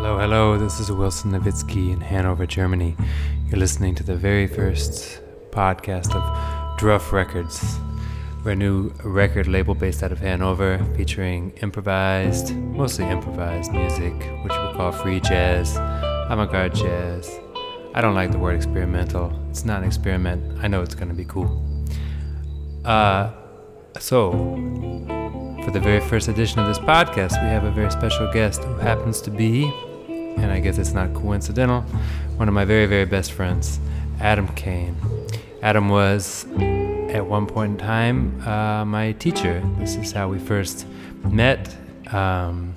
Hello, hello. This is Wilson Nowitzki in Hanover, Germany. You're listening to the very first podcast of Druff Records. We're a new record label based out of Hanover featuring improvised, mostly improvised music, which we call free jazz, avant garde jazz. I don't like the word experimental. It's not an experiment. I know it's going to be cool. Uh, so, for the very first edition of this podcast, we have a very special guest who happens to be, and I guess it's not coincidental, one of my very, very best friends, Adam Caine. Adam was, at one point in time, uh, my teacher. This is how we first met. Um,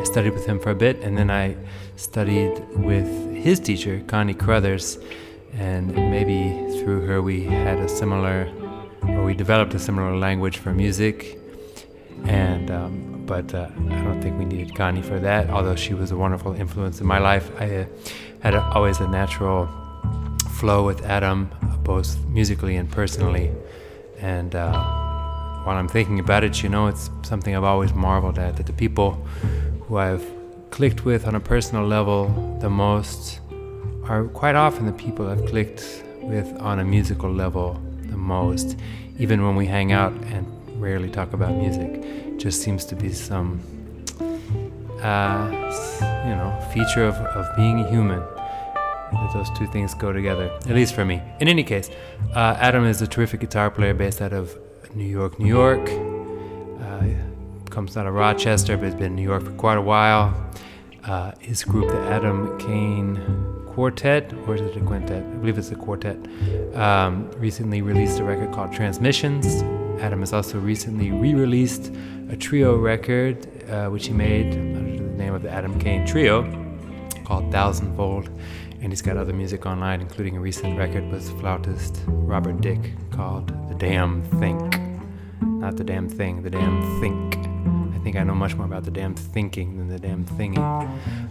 I studied with him for a bit, and then I studied with his teacher, Connie Crothers, and maybe through her we had a similar, or we developed a similar language for music and um, but uh, I don't think we needed Connie for that. Although she was a wonderful influence in my life, I uh, had a, always a natural flow with Adam, both musically and personally. And uh, while I'm thinking about it, you know, it's something I've always marveled at that the people who I've clicked with on a personal level the most are quite often the people I've clicked with on a musical level the most, even when we hang out and rarely talk about music. Just seems to be some, uh, you know, feature of, of being human. That those two things go together, at least for me. In any case, uh, Adam is a terrific guitar player based out of New York, New York. Uh, comes out of Rochester, but has been in New York for quite a while. Uh, his group, the Adam Caine Quartet, or is it a quintet? I believe it's a quartet. Um, recently released a record called Transmissions. Adam has also recently re released a trio record, uh, which he made under the name of the Adam Caine Trio, called Thousandfold. And he's got other music online, including a recent record with flautist Robert Dick called The Damn Think. Not the damn thing, the damn think. I think I know much more about the damn thinking than the damn thingy.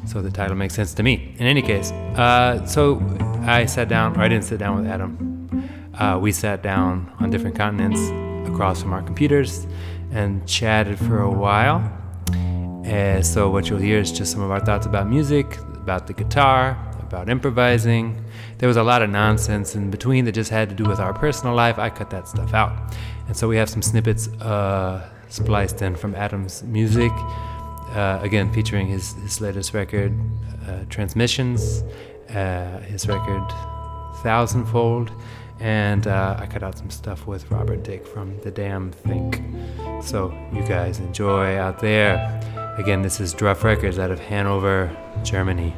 So the title makes sense to me. In any case, uh, so I sat down, or I didn't sit down with Adam. Uh, we sat down on different continents across from our computers and chatted for a while. And so what you'll hear is just some of our thoughts about music, about the guitar, about improvising. There was a lot of nonsense in between that just had to do with our personal life. I cut that stuff out. And so we have some snippets uh, spliced in from Adam's music, uh, again featuring his, his latest record, uh, Transmissions, uh, his record, Thousandfold, and uh, I cut out some stuff with Robert Dick from The Damn Think. So you guys enjoy out there. Again, this is Druff Records out of Hanover, Germany.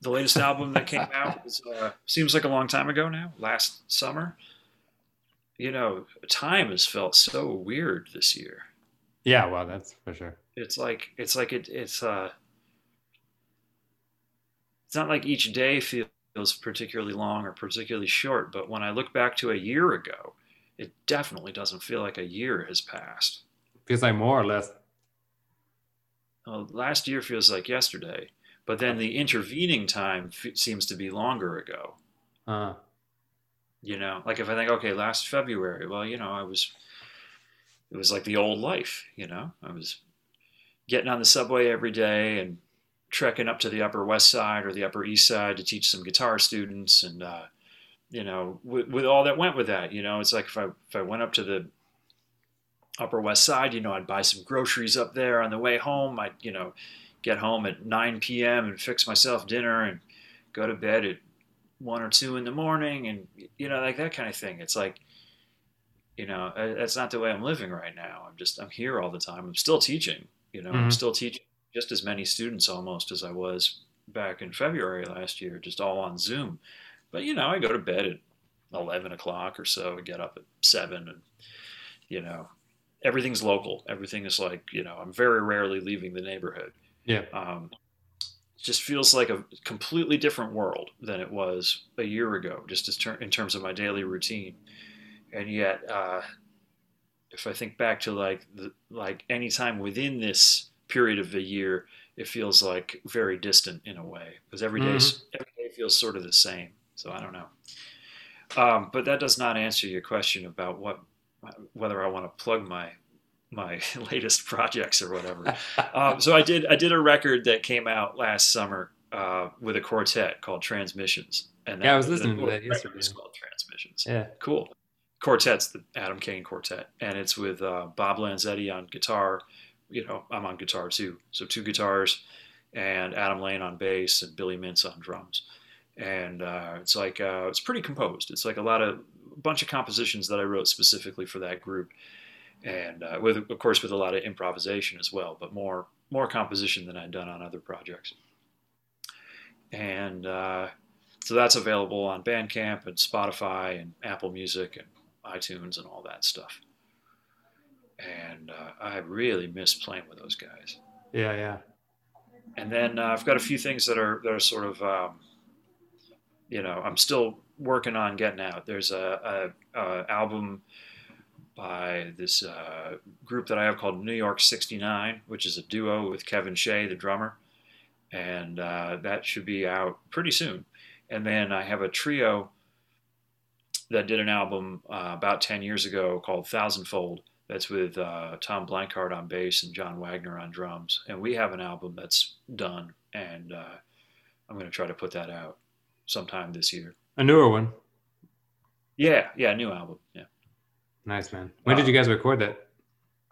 The latest album that came out was, uh, seems like a long time ago now, last summer. You know, time has felt so weird this year. Yeah, well, that's for sure. It's like it's like it, it's uh, it's not like each day feels particularly long or particularly short, but when I look back to a year ago, it definitely doesn't feel like a year has passed. Feels like more or less. Well, last year feels like yesterday but then the intervening time f- seems to be longer ago. Uh, you know, like if I think, okay, last February, well, you know, I was, it was like the old life, you know, I was getting on the subway every day and trekking up to the Upper West Side or the Upper East Side to teach some guitar students, and uh, you know, with, with all that went with that, you know, it's like if I if I went up to the Upper West Side, you know, I'd buy some groceries up there on the way home. I'd, you know, get home at 9 p.m. and fix myself dinner and go to bed at one or two in the morning and you know like that kind of thing. It's like you know that's not the way i'm living right now. I'm just i'm here all the time. I'm still teaching you know mm-hmm. i'm still teaching just as many students almost as i was back in february last year just all on zoom. But you know i go to bed at 11 o'clock or so and get up at 7 and you know everything's local. Everything is like you know i'm very rarely leaving the neighborhood yeah. Um, just feels like a completely different world than it was a year ago, just in terms of my daily routine. And yet, uh, if I think back to like the, like any time within this period of the year, it feels like very distant in a way because every day, mm-hmm. every day feels sort of the same. So I don't know. Um, but that does not answer your question about what whether I want to plug my my latest projects or whatever. um, so I did I did a record that came out last summer uh, with a quartet called Transmissions. And yeah, I was listening to that yesterday. It's called Transmissions. Yeah, cool. Quartet's the Adam Caine Quartet, and it's with uh, Bob Lanzetti on guitar. You know, I'm on guitar too, so two guitars, and Adam Lane on bass and Billy Mintz on drums. And uh, it's like uh, it's pretty composed. It's like a lot of a bunch of compositions that I wrote specifically for that group and uh, with of course with a lot of improvisation as well, but more more composition than I'd done on other projects. And uh, so that's available on Bandcamp and Spotify and Apple Music and iTunes and all that stuff. And uh, I really miss playing with those guys. Yeah, yeah. And then uh, I've got a few things that are that are sort of, um, you know, I'm still working on getting out. There's a, a, a album by this uh, group that I have called New York 69, which is a duo with Kevin Shea, the drummer. And uh, that should be out pretty soon. And then I have a trio that did an album uh, about 10 years ago called Thousandfold. That's with uh, Tom Blancarte on bass and John Wagner on drums. And we have an album that's done. And uh, I'm going to try to put that out sometime this year. A newer one? Yeah, yeah, a new album. Yeah. Nice, man. When did you guys record that?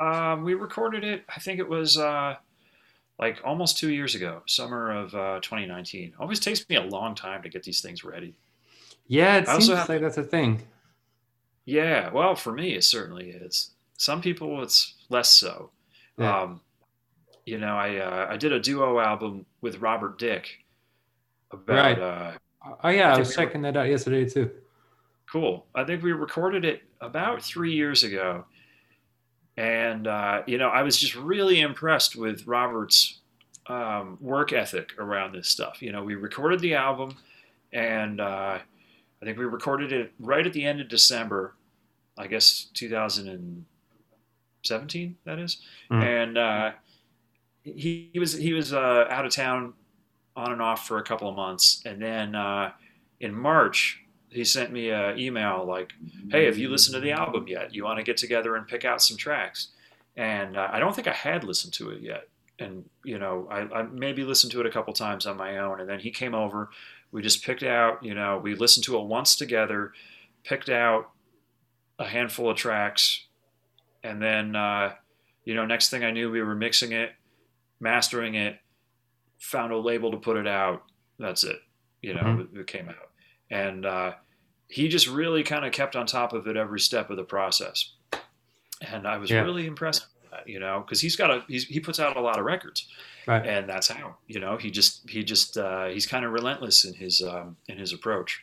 Um, we recorded it. I think it was uh, like almost two years ago, summer of uh, 2019. Always takes me a long time to get these things ready. Yeah, it I seems have, like that's a thing. Yeah, well, for me, it certainly is. Some people, it's less so. Yeah. Um, you know, I uh, I did a duo album with Robert Dick about. Right. Uh, oh yeah, I, I was checking were, that out yesterday too. Cool. I think we recorded it about three years ago. And, uh, you know, I was just really impressed with Robert's um, work ethic around this stuff. You know, we recorded the album, and uh, I think we recorded it right at the end of December, I guess 2017, that is. Mm. And uh, he, he, was, he was uh, out of town on and off for a couple of months. And then uh, in March, he sent me an email like, "Hey, have you listened to the album yet? You want to get together and pick out some tracks?" And uh, I don't think I had listened to it yet, and you know, I, I, maybe listened to it a couple times on my own. And then he came over. We just picked out, you know, we listened to it once together, picked out a handful of tracks, and then, uh, you know, next thing I knew, we were mixing it, mastering it, found a label to put it out. That's it. You know, mm-hmm. it came out. And uh, he just really kind of kept on top of it every step of the process. And I was yeah. really impressed with that, you know, because he's got a he's, he puts out a lot of records, right. and that's how you know he just he just uh, he's kind of relentless in his um, in his approach.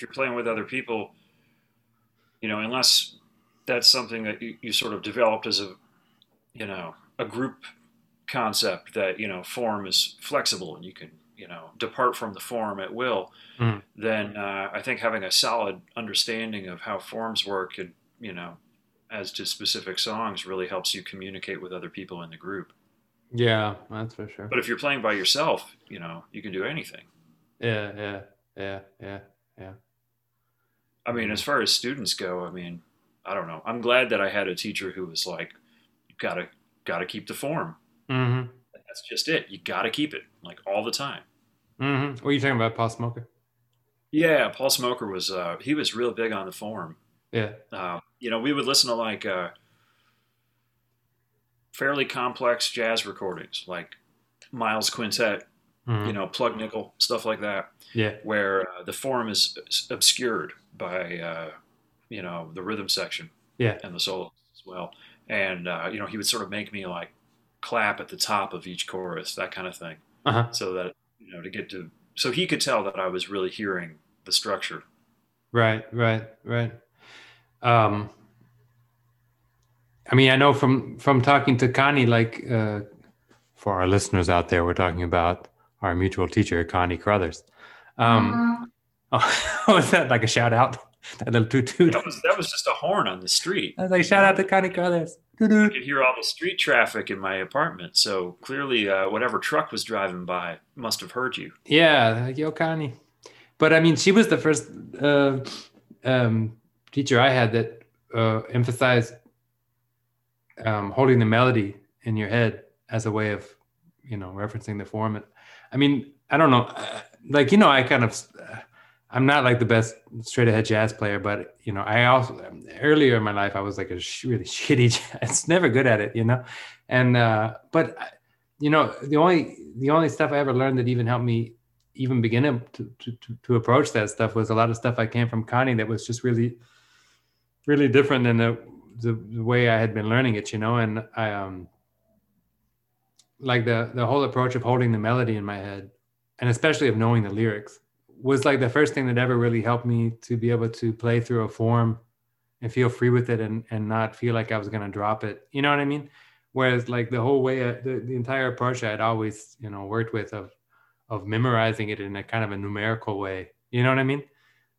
if you're playing with other people, you know, unless that's something that you, you sort of developed as a, you know, a group concept that you know form is flexible and you can you know depart from the form at will, Mhm. then uh, I think having a solid understanding of how forms work and you know as to specific songs really helps you communicate with other people in the group. Yeah, that's for sure. But if you're playing by yourself, you know you can do anything. Yeah, yeah, yeah, yeah, yeah. I mean, as far as students go, I mean, I don't know. I'm glad that I had a teacher who was like, "You gotta gotta keep the form." Mm-hmm. That's just it. You gotta keep it like all the time. Mm-hmm. What are you talking about, Paul Smoker? Yeah, Paul Smoker was uh, he was real big on the form. Yeah. Uh, you know, we would listen to like uh, fairly complex jazz recordings, like Miles Quintet, Mhm. you know, Plug Nickel, stuff like that, Yeah. where uh, the form is obscured by uh, you know the rhythm section Yeah. and the solo as well. And uh, you know, he would sort of make me like clap at the top of each chorus, that kind of thing, Uh-huh. so that you know to get to so he could tell that I was really hearing the structure. Right, right, right. Um, I mean, I know from from talking to Connie, like uh, for our listeners out there, we're talking about our mutual teacher, Connie Crothers. Um, oh, was that like a shout out? That little toot toot. That was that was just a horn on the street. I was like, shout out to Connie Crothers. Toot I could hear all the street traffic in my apartment, so clearly, uh, whatever truck was driving by must have heard you. Yeah, yo, Connie. But I mean, she was the first uh, um, teacher I had that uh, emphasized um, holding the melody in your head as a way of, you know, referencing the form. I mean, I don't know, uh, like you know, I kind of, uh, I'm not like the best straight ahead jazz player, but you know, I also earlier in my life I was like a really shitty jazz, never good at it, you know, and uh, but you know, the only the only stuff I ever learned that even helped me even begin to, to, to, to approach that stuff was a lot of stuff I came from Connie that was just really, really different than the, the, the way I had been learning it, you know? And I, um, like the, the whole approach of holding the melody in my head and especially of knowing the lyrics was like the first thing that ever really helped me to be able to play through a form and feel free with it and, and not feel like I was going to drop it. You know what I mean? Whereas like the whole way, uh, the, the entire approach I had always, you know, worked with of, of memorizing it in a kind of a numerical way. You know what I mean?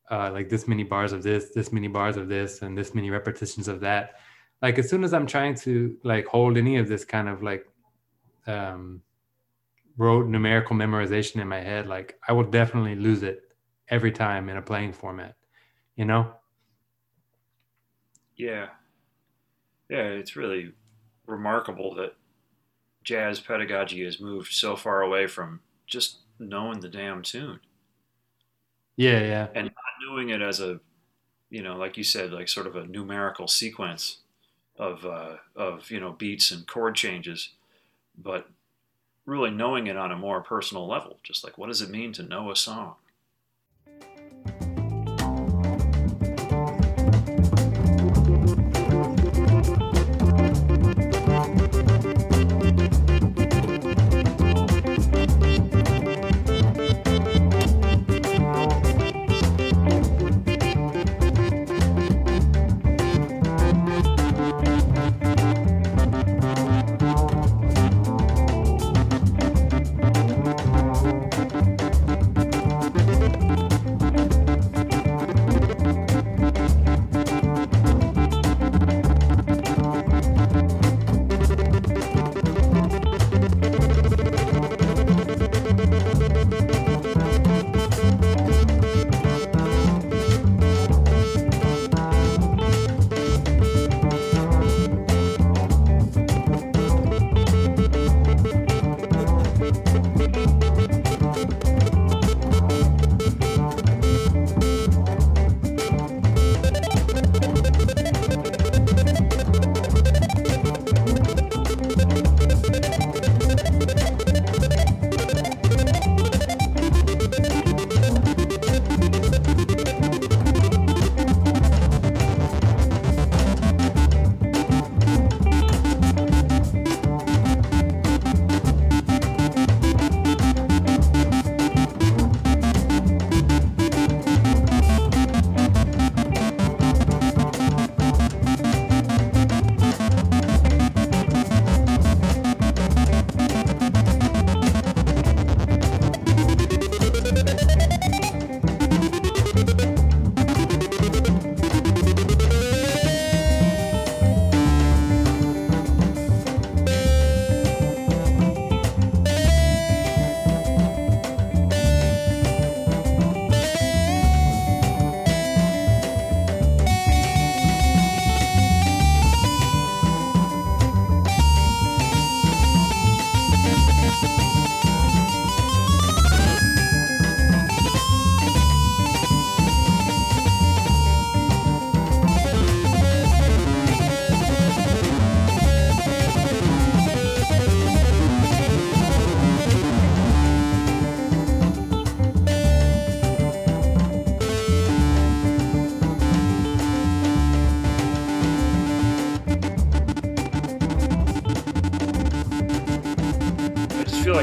Uh, like this many bars of this, this many bars of this, and this many repetitions of that. Like as soon as I'm trying to like hold any of this kind of like um, rote numerical memorization in my head, like I will definitely lose it every time in a playing format. You know? Yeah, yeah, it's really remarkable that jazz pedagogy has moved so far away from just knowing the damn tune Yeah, yeah, and not knowing it as a, you know, like you said, like sort of a numerical sequence of uh, of you know beats and chord changes, but really knowing it on a more personal level. Just like what does it mean to know a song?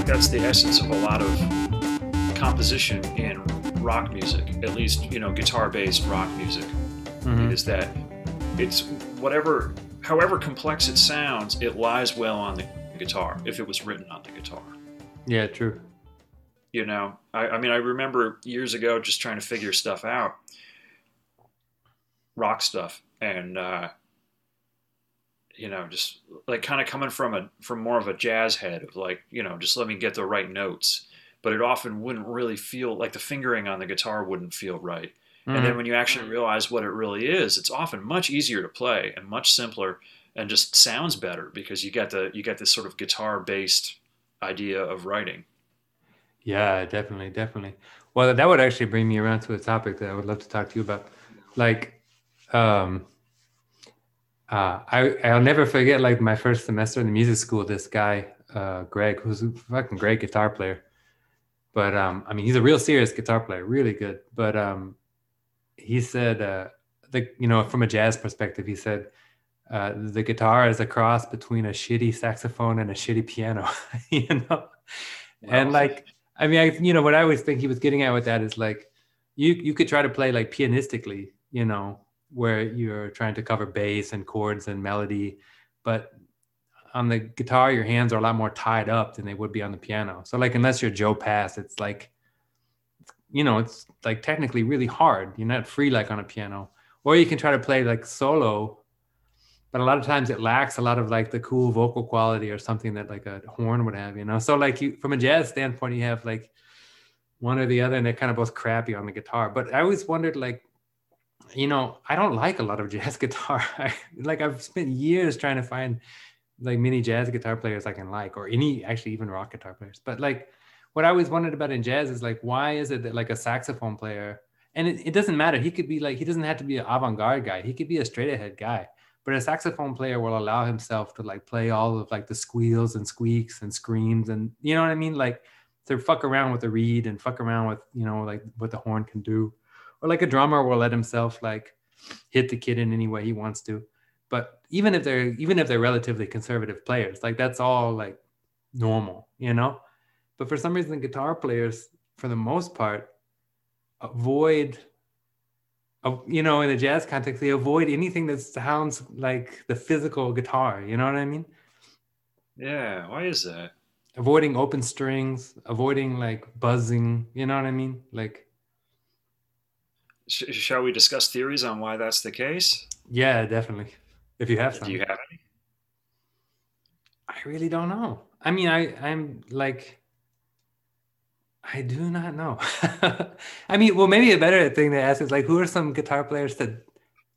That's the essence of a lot of composition in rock music, at least you know guitar-based rock music, Mhm. is that it's whatever, however complex it sounds, it lies well on the guitar if it was written on the guitar. Yeah, true. You know, I, I mean, I remember years ago just trying to figure stuff out, rock stuff, and uh, you know, just like kind of coming from a from more of a jazz head of like, you know, just let me get the right notes. But it often wouldn't really feel like the fingering on the guitar wouldn't feel right. And then Mhm. when you actually realize what it really is, it's often much easier to play and much simpler and just sounds better because you get the you get this sort of guitar based idea of writing. Yeah, definitely, definitely. Well, that would actually bring me around to a topic that I would love to talk to you about. Like, um, uh, I I'll never forget like my first semester in the music school. This guy, uh, Greg, who's a fucking great guitar player, but um, I mean, he's a real serious guitar player, really good. But um, he said, uh, the you know, from a jazz perspective, he said. Uh, the guitar is a cross between a shitty saxophone and a shitty piano, you know, and like I mean, I, you know, what I always think he was getting at with that is like, you you could try to play like pianistically, you know, where you're trying to cover bass and chords and melody, but on the guitar, your hands are a lot more tied up than they would be on the piano. So like, unless you're Joe Pass, it's like, you know, it's like technically really hard. You're not free like on a piano, or you can try to play like solo. But a lot of times it lacks a lot of like the cool vocal quality or something that like a horn would have, you know. So like you from a jazz standpoint, you have like one or the other, and they're kind of both crappy on the guitar. But I always wondered, like, you know, I don't like a lot of jazz guitar. Like I've spent years trying to find like many jazz guitar players I can like, or any actually even rock guitar players. But like, what I always wondered about in jazz is like, why is it that like a saxophone player, and it, it doesn't matter. He could be like, he doesn't have to be an avant-garde guy. He could be a straight ahead guy. But a saxophone player will allow himself to like play all of like the squeals and squeaks and screams and you know what I mean? Like to fuck around with the reed and fuck around with you know like what the horn can do or like a drummer will let himself like hit the kid in any way he wants to but even if they're even if they're relatively conservative players like that's all like normal you know but for some reason guitar players for the most part avoid you know in the jazz context they avoid anything that sounds like the physical guitar you know what i mean Yeah, why is that? avoiding open strings, avoiding like buzzing, you know what I mean? Like, Sh- shall we discuss theories on why that's the case? yeah, definitely. If you have some, Do you have any? I really don't know. I mean, I I'm like, I do not know. I mean, well, maybe a better thing to ask is like, who are some guitar players that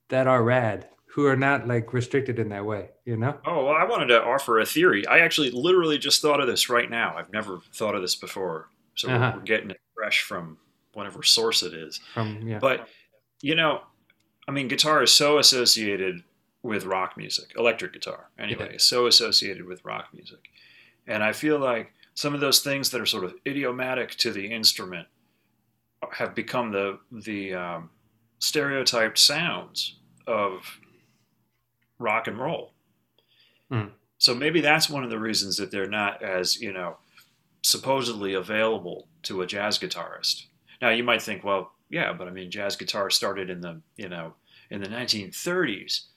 that are rad, who are not like restricted in that way, you know? Oh, well, I wanted to offer a theory. I actually literally just thought of this right now. I've never thought of this before. So we're- Uh-huh. we're getting it fresh from whatever source it is. Yeah, But, you know, I mean, guitar is so associated with rock music, electric guitar, anyway, Yeah. is so associated with rock music. And I feel like some of those things that are sort of idiomatic to the instrument have become the, the um, stereotyped sounds of rock and roll. Mhm. So maybe that's one of the reasons that they're not as, you know, supposedly available to a jazz guitarist. Now you might think, well, yeah, but I mean, jazz guitar started in the, you know, in the 1930s.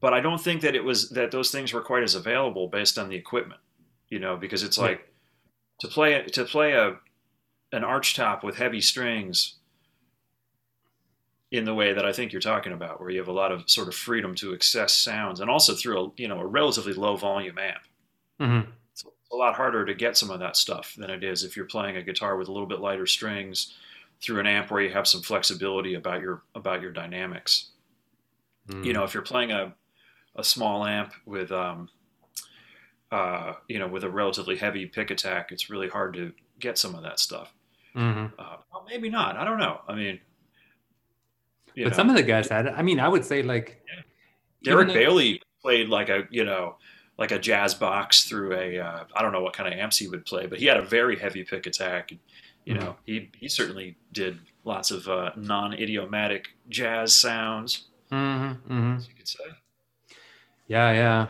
But I don't think that it was that those things were quite as available based on the equipment, you know, because it's like to play to play a an arch top with heavy strings in the way that I think you're talking about, where you have a lot of sort of freedom to access sounds, and also through a you know a relatively low volume amp. Mhm. A lot harder to get some of that stuff than it is if you're playing a guitar with a little bit lighter strings through an amp where you have some flexibility about your about your dynamics. You know, if you're playing a a small amp with um, uh, you know with a relatively heavy pick attack, it's really hard to get some of that stuff. Mhm. Uh, well, maybe not. I don't know. I mean, but know. some of the guys had it. I mean, I would say like Derek even though- Bailey played like a you know like a jazz box through a uh, I don't know what kind of amps he would play, but he had a very heavy pick attack. You Mhm. know, he he certainly did lots of uh, non-idiomatic jazz sounds, Mm-hmm, mm-hmm. as you could say. Yeah, yeah.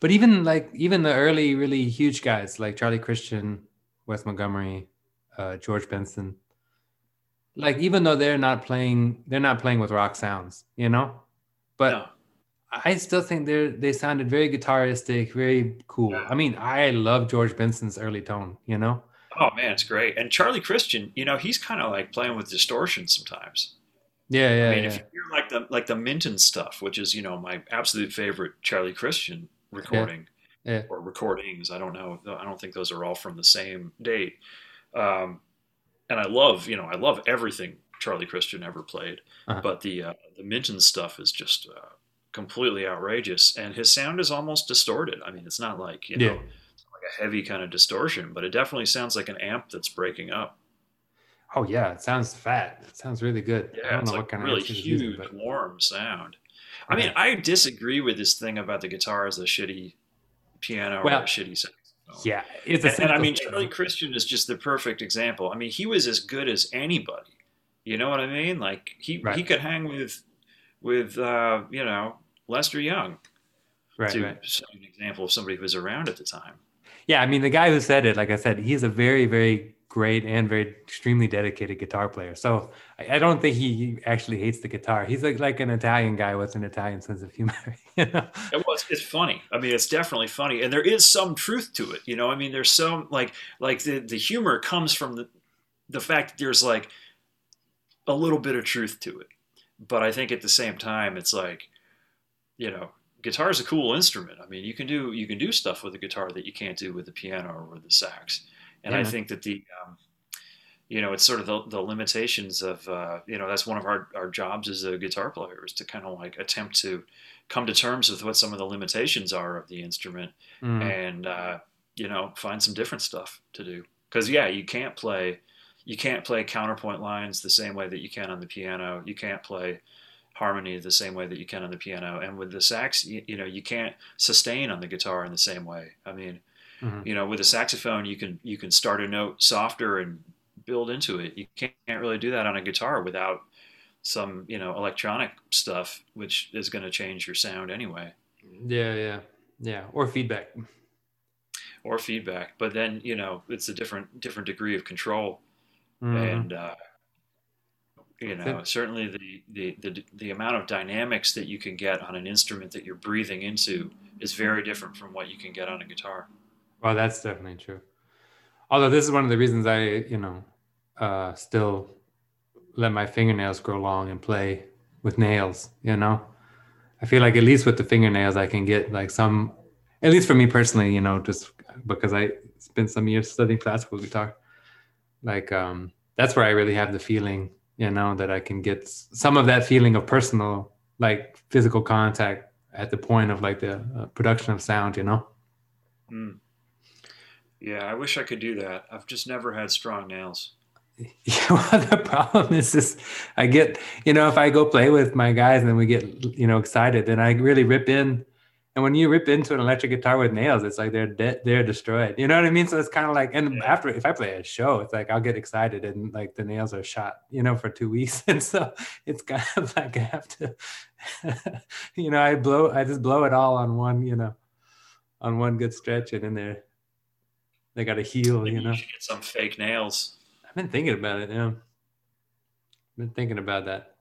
but even like even the early really huge guys like Charlie Christian, Wes Montgomery, uh, George Benson, like even though they're not playing, they're not playing with rock sounds, you know. But No. I still think they they sounded very guitaristic, very cool. Yeah. I mean, I love George Benson's early tone, you know. Oh man, it's great. And Charlie Christian, you know, he's kind of like playing with distortion sometimes. Yeah, yeah, I mean, yeah. if you hear like the like the Minton stuff, which is you know my absolute favorite Charlie Christian recording Yeah. or recordings, I don't know, I don't think those are all from the same date. Um, and I love, you know, I love everything Charlie Christian ever played, Uh-huh. but the uh, the Minton stuff is just uh, completely outrageous, and his sound is almost distorted. I mean, it's not like you know. Yeah. Like a heavy kind of distortion, but it definitely sounds like an amp that's breaking up. Oh yeah, it sounds fat. It sounds really good. Yeah, I don't know like what kind really of really huge, using, but warm sound. I mean, I disagree with this thing about the guitar as a shitty piano Well, or a shitty saxophone. yeah, it's a And, and I mean, thing. Charlie Christian is just the perfect example. I mean, he was as good as anybody. You know what I mean? Like he Right. he could hang with with uh, you know Lester Young right, to right. an example of somebody who was around at the time. Yeah, I mean, the guy who said it, like I said, he's a very, very great and very extremely dedicated guitar player. So I, I don't think he actually hates the guitar. He's like like an Italian guy with an Italian sense of humor. You know? It was. It's funny. I mean, it's definitely funny, and there is some truth to it. You know, I mean, there's some like like the the humor comes from the the fact that there's like a little bit of truth to it. But I think at the same time, it's like, you know, guitar is a cool instrument. I mean, you can do you can do stuff with a guitar that you can't do with the piano or with the sax. And Yeah, I think that the um, you know, it's sort of the, the limitations of, uh, you know, that's one of our, our jobs as a guitar player is to kind of like attempt to come to terms with what some of the limitations are of the instrument Mm. and, uh, you know, find some different stuff to do. Cause yeah, you can't play, you can't play counterpoint lines the same way that you can on the piano. You can't play harmony the same way that you can on the piano. And with the sax, you, you know, you can't sustain on the guitar in the same way. I mean, Mhm. you know with a saxophone you can you can start a note softer and build into it you can't, can't really do that on a guitar without some you know electronic stuff which is going to change your sound anyway Yeah, yeah, yeah. Or feedback. or feedback but then you know it's a different different degree of control Mhm. and uh, you know certainly the, the the the amount of dynamics that you can get on an instrument that you're breathing into is very different from what you can get on a guitar Well, that's definitely true. Although this is one of the reasons I, you know, uh, still let my fingernails grow long and play with nails. You know, I feel like at least with the fingernails, I can get like some, at least for me personally, you know, just because I spent some years studying classical guitar. Like, um, that's where I really have the feeling, you know, that I can get some of that feeling of personal, like physical contact at the point of like the uh, production of sound. You know. Hmm. yeah i wish i could do that i've just never had strong nails Yeah, well, the problem is just I get, you know, if I go play with my guys and then we get, you know, excited, then I really rip in. And when you rip into an electric guitar with nails, it's like they're de- they're destroyed. You know what I mean? So it's kind of like, and Yeah. after if I play a show, it's like I'll get excited and like the nails are shot, you know, for two weeks, and so it's kind of like I have to, you know, I blow, I just blow it all on one, you know, on one good stretch, and then they're they got to heal, Maybe you know. should get some fake nails I've been thinking about it. Yeah, I've been thinking about that.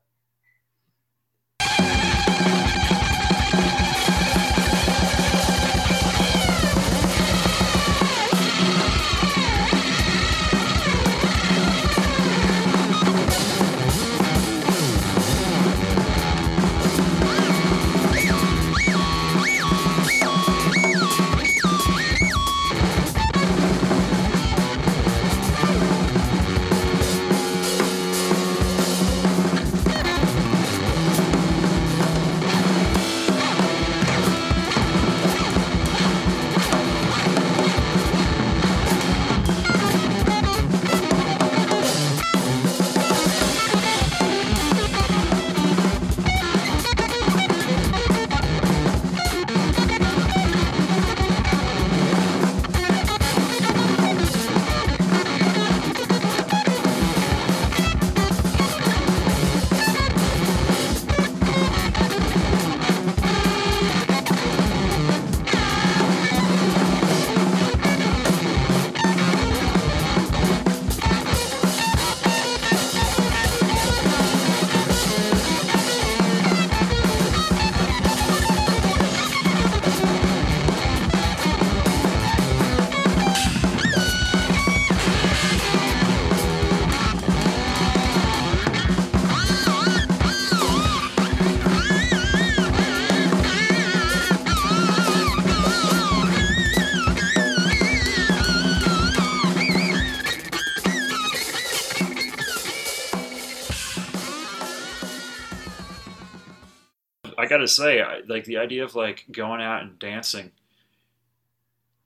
Gotta say, I, like the idea of like going out and dancing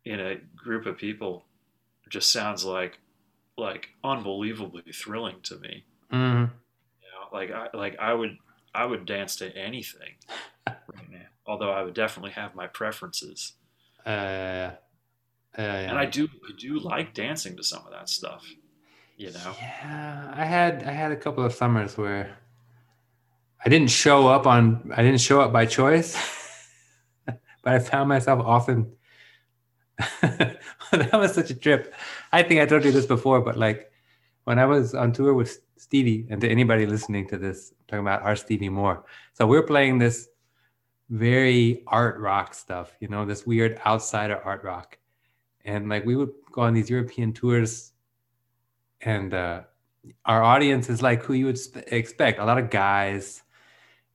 in a group of people just sounds like like unbelievably thrilling to me. hmm You know, like I like I would I would dance to anything right now. Although I would definitely have my preferences, Uh, uh, yeah. and I do I do like dancing to some of that stuff. You know, Yeah, I had I had a couple of summers where I didn't show up on I didn't show up by choice, but I found myself often. that was such a trip. I think I told you this before, but like when I was on tour with Stevie, and to anybody listening to this, I'm talking about R. Stevie Moore. So we're playing this very art rock stuff, you know, this weird outsider art rock, and like we would go on these European tours and uh, our audience is like who you would expect a lot of guys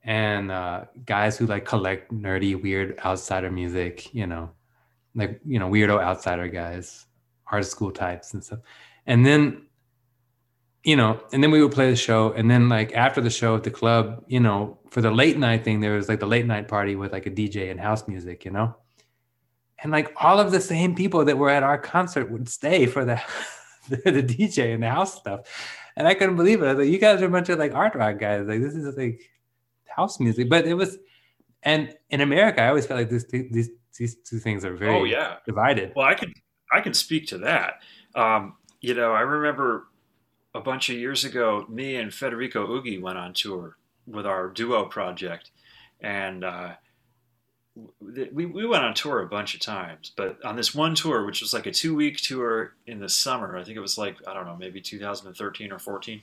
and uh, guys who like collect nerdy weird outsider music you know like you know weirdo outsider guys art school types and stuff and then you know and then we would play the show and then like after the show at the club you know for the late night thing there was like the late night party with like a dj and house music you know and like all of the same people that were at our concert would stay for the the, DJ and the house stuff. And I couldn't believe it. I was like, you guys are a bunch of like art rock guys. Like this is like house music. But it was and in America, I always felt like this these these two things are very oh yeah. divided. Well, I can I can speak to that. Um, you know, I remember a bunch of years ago, me and Federico Ughi went on tour with our duo project, and uh, we we went on tour a bunch of times. But on this one tour, which was like a two week tour in the summer, I think it was like I don't know, maybe 2013 or 14.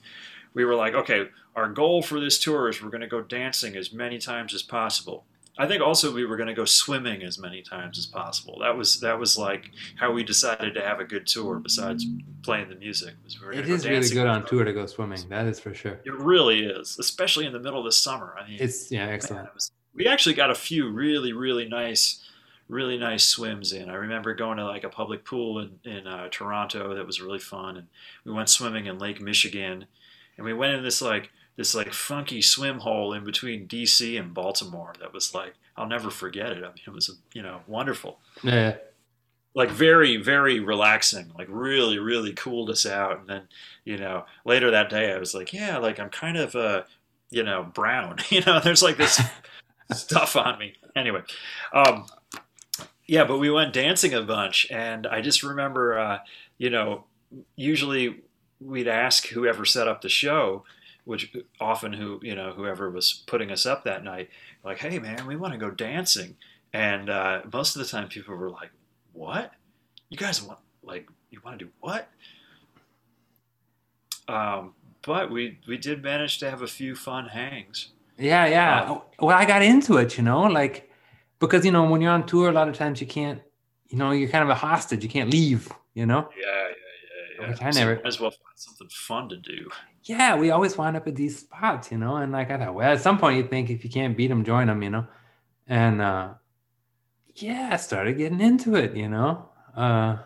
We were like, okay, our goal for this tour is we're going to go dancing as many times as possible. I think also we were going to go swimming as many times as possible. That was that was like how we decided to have a good tour. Besides playing the music, was we It is really good on tour to go swimming. That is for sure. It really is, especially in the middle of the summer. I mean, It's yeah, excellent. it was- we actually got a few really really nice, really nice swims in. I remember going to like a public pool in in uh, Toronto that was really fun, and we went swimming in Lake Michigan, and we went in this like this like funky swim hole in between DC and Baltimore that was like I'll never forget it. I mean, it was you know wonderful Yeah. like very very relaxing like really really cooled us out and then you know later that day i was like yeah like i'm kind of uh you know brown you know there's like this stuff on me anyway um yeah but we went dancing a bunch and i just remember uh you know usually we'd ask whoever set up the show which often who you know whoever was putting us up that night like hey man we want to go dancing and uh, most of the time people were like what you guys want like you want to do what um, but we we did manage to have a few fun hangs Yeah, yeah. Um, well, I got into it, you know, like because you know when you're on tour, a lot of times you can't, you know, you're kind of a hostage. You can't leave, you know. yeah yeah Which I never- might as well find something fun to do. Yeah, we always wind up at these spots, you know, and like I thought, well, at some point you think if you can't beat them, join them, you know, and uh, yeah, I started getting into it, you know. Uh,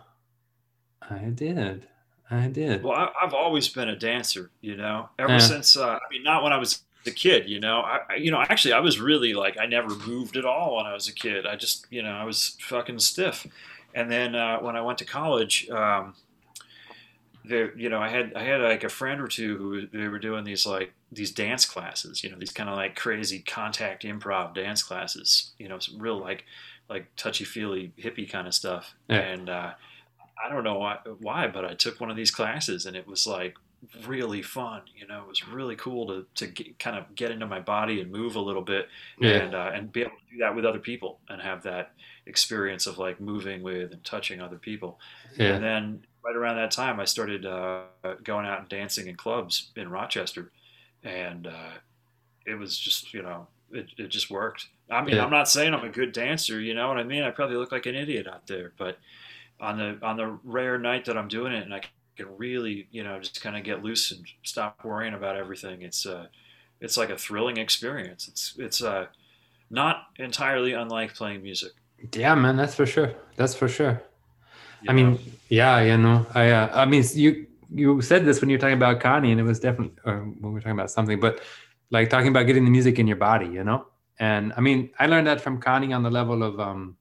I did, I did. well I, i've always been a dancer you know? Ever Yeah. since uh, i mean not when i was a kid you know? I, I you know actually i was really like i never moved at all when i was a kid. I just you know i was fucking stiff. And then uh, when i went to college um, there you know i had i had like a friend or two who they were doing these like these dance classes you know these kind of like crazy contact improv dance classes you know some real like like touchy feely hippie kind of stuff. Yeah. and uh, i don't know why, why but i took one of these classes and it was like really fun you know it was really cool to, to get, kind of get into my body and move a little bit Yeah, and uh, and be able to do that with other people and have that experience of like moving with and touching other people. Yeah, and then right around that time, I started uh, going out and dancing in clubs in Rochester, and uh, it was just you know it, it just worked. I mean, Yeah. I'm not saying I'm a good dancer, you know what I mean? I probably look like an idiot out there, but on the on the rare night that I'm doing it, and I can really you know just kind of get loose and stop worrying about everything, it's uh it's like a thrilling experience. It's it's uh not entirely unlike playing music. yeah, man. That's for sure. That's for sure. I know? mean, yeah, you know, I, uh, I mean, you you said this when you were talking about Connie, and it was definitely, or when we were talking about something, but like talking about getting the music in your body, you know, And I mean, I learned that from Connie on the level of um,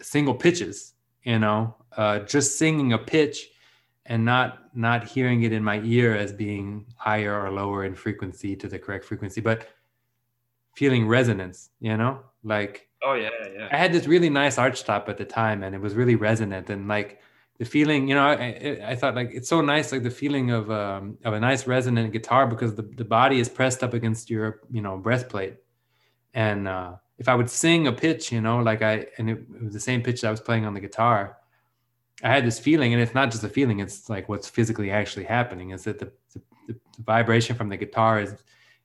single pitches, you know, uh, just singing a pitch and not not hearing it in my ear as being higher or lower in frequency to the correct frequency, but feeling resonance, you know, like oh yeah, yeah. I had this really nice arch top at the time, and it was really resonant and like the feeling, you know, I, I thought like it's so nice, like the feeling of um, of a nice resonant guitar because the, the body is pressed up against your, you know, breastplate. And uh, if I would sing a pitch, you know, like I, and it, it was the same pitch I was playing on the guitar, I had this feeling, and it's not just a feeling; it's like what's physically actually happening. Is that the, the, the vibration from the guitar is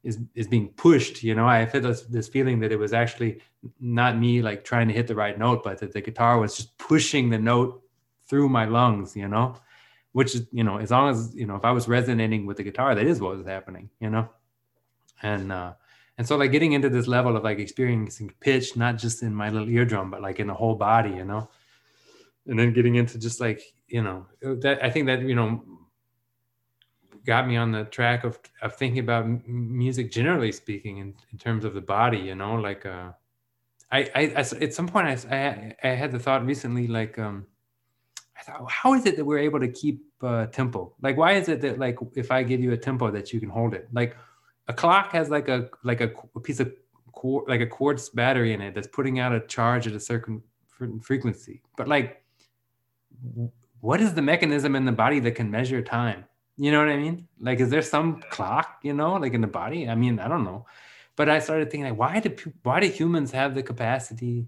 is is being pushed? You know, I felt this, this feeling that it was actually not me like trying to hit the right note, but that the guitar was just pushing the note through my lungs, you know, which is, you know, as long as, you know, if I was resonating with the guitar, that is what was happening, you know? And, uh, and so like getting into this level of like experiencing pitch, not just in my little eardrum, but like in the whole body, you know? And then getting into just like, you know, that I think that, you know, got me on the track of, of thinking about music generally speaking in, in terms of the body, you know, like, uh, I, I, at some point I, I, I had the thought recently, like, um, I thought, how is it that we're able to keep uh, tempo? Like, why is it that like if I give you a tempo that you can hold it? Like, a clock has like a like a, a piece of like a quartz battery in it that's putting out a charge at a certain frequency. But like, what is the mechanism in the body that can measure time? You know what I mean? Like, is there some clock? You know, like in the body? I mean, I don't know. But I started thinking, like, why do why do humans have the capacity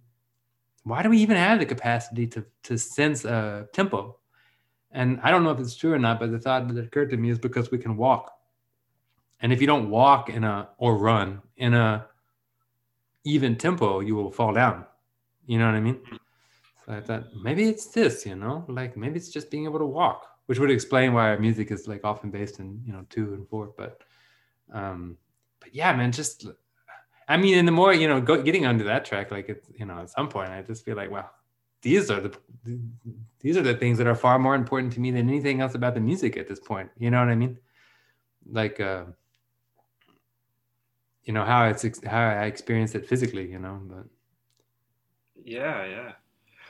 why do we even have the capacity to to sense a tempo? And I don't know if it's true or not, but the thought that occurred to me is because we can walk. And if you don't walk in a or run in a even tempo, you will fall down. You know what I mean? Mm-hmm. So I thought maybe it's this, you know, like maybe it's just being able to walk, which would explain why our music is like often based in, you know, two and four. But um, but yeah, man, just I mean, and the more you know, go, getting onto that track, like it's you know, at some point, I just feel like, well, these are the these are the things that are far more important to me than anything else about the music at this point. You know what I mean? Like, uh, you know how it's how I experience it physically. You know, but yeah, yeah.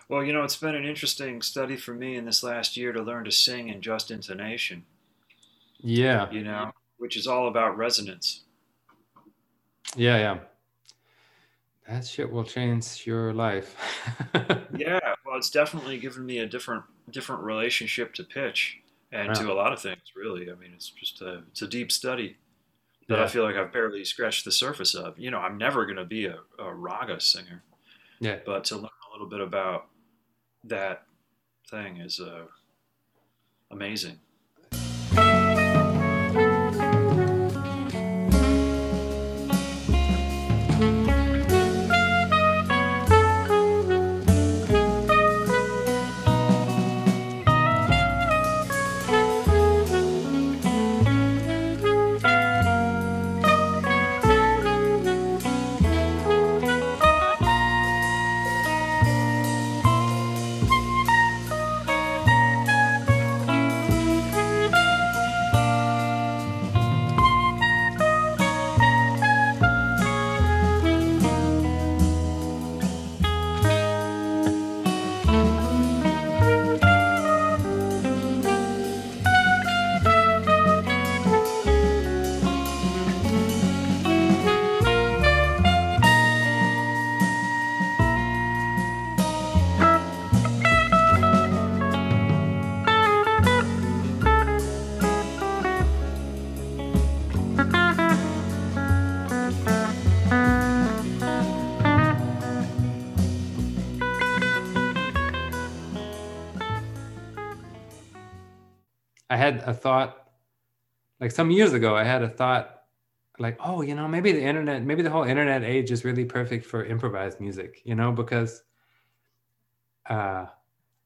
Well, you know, it's been an interesting study for me in this last year to learn to sing in just intonation. Yeah. You know, which is all about resonance. Yeah, yeah. That shit will change your life. yeah, well, it's definitely given me a different different relationship to pitch and to a lot of things. Really, I mean, it's just a it's a deep study that yeah. I feel like I've barely scratched the surface of. You know, I'm never going to be a, a raga singer. Yeah. But to learn a little bit about that thing is uh, amazing. I had a thought like some years ago, I had a thought like, oh, you know, maybe the internet, maybe the whole internet age is really perfect for improvised music, you know, because uh,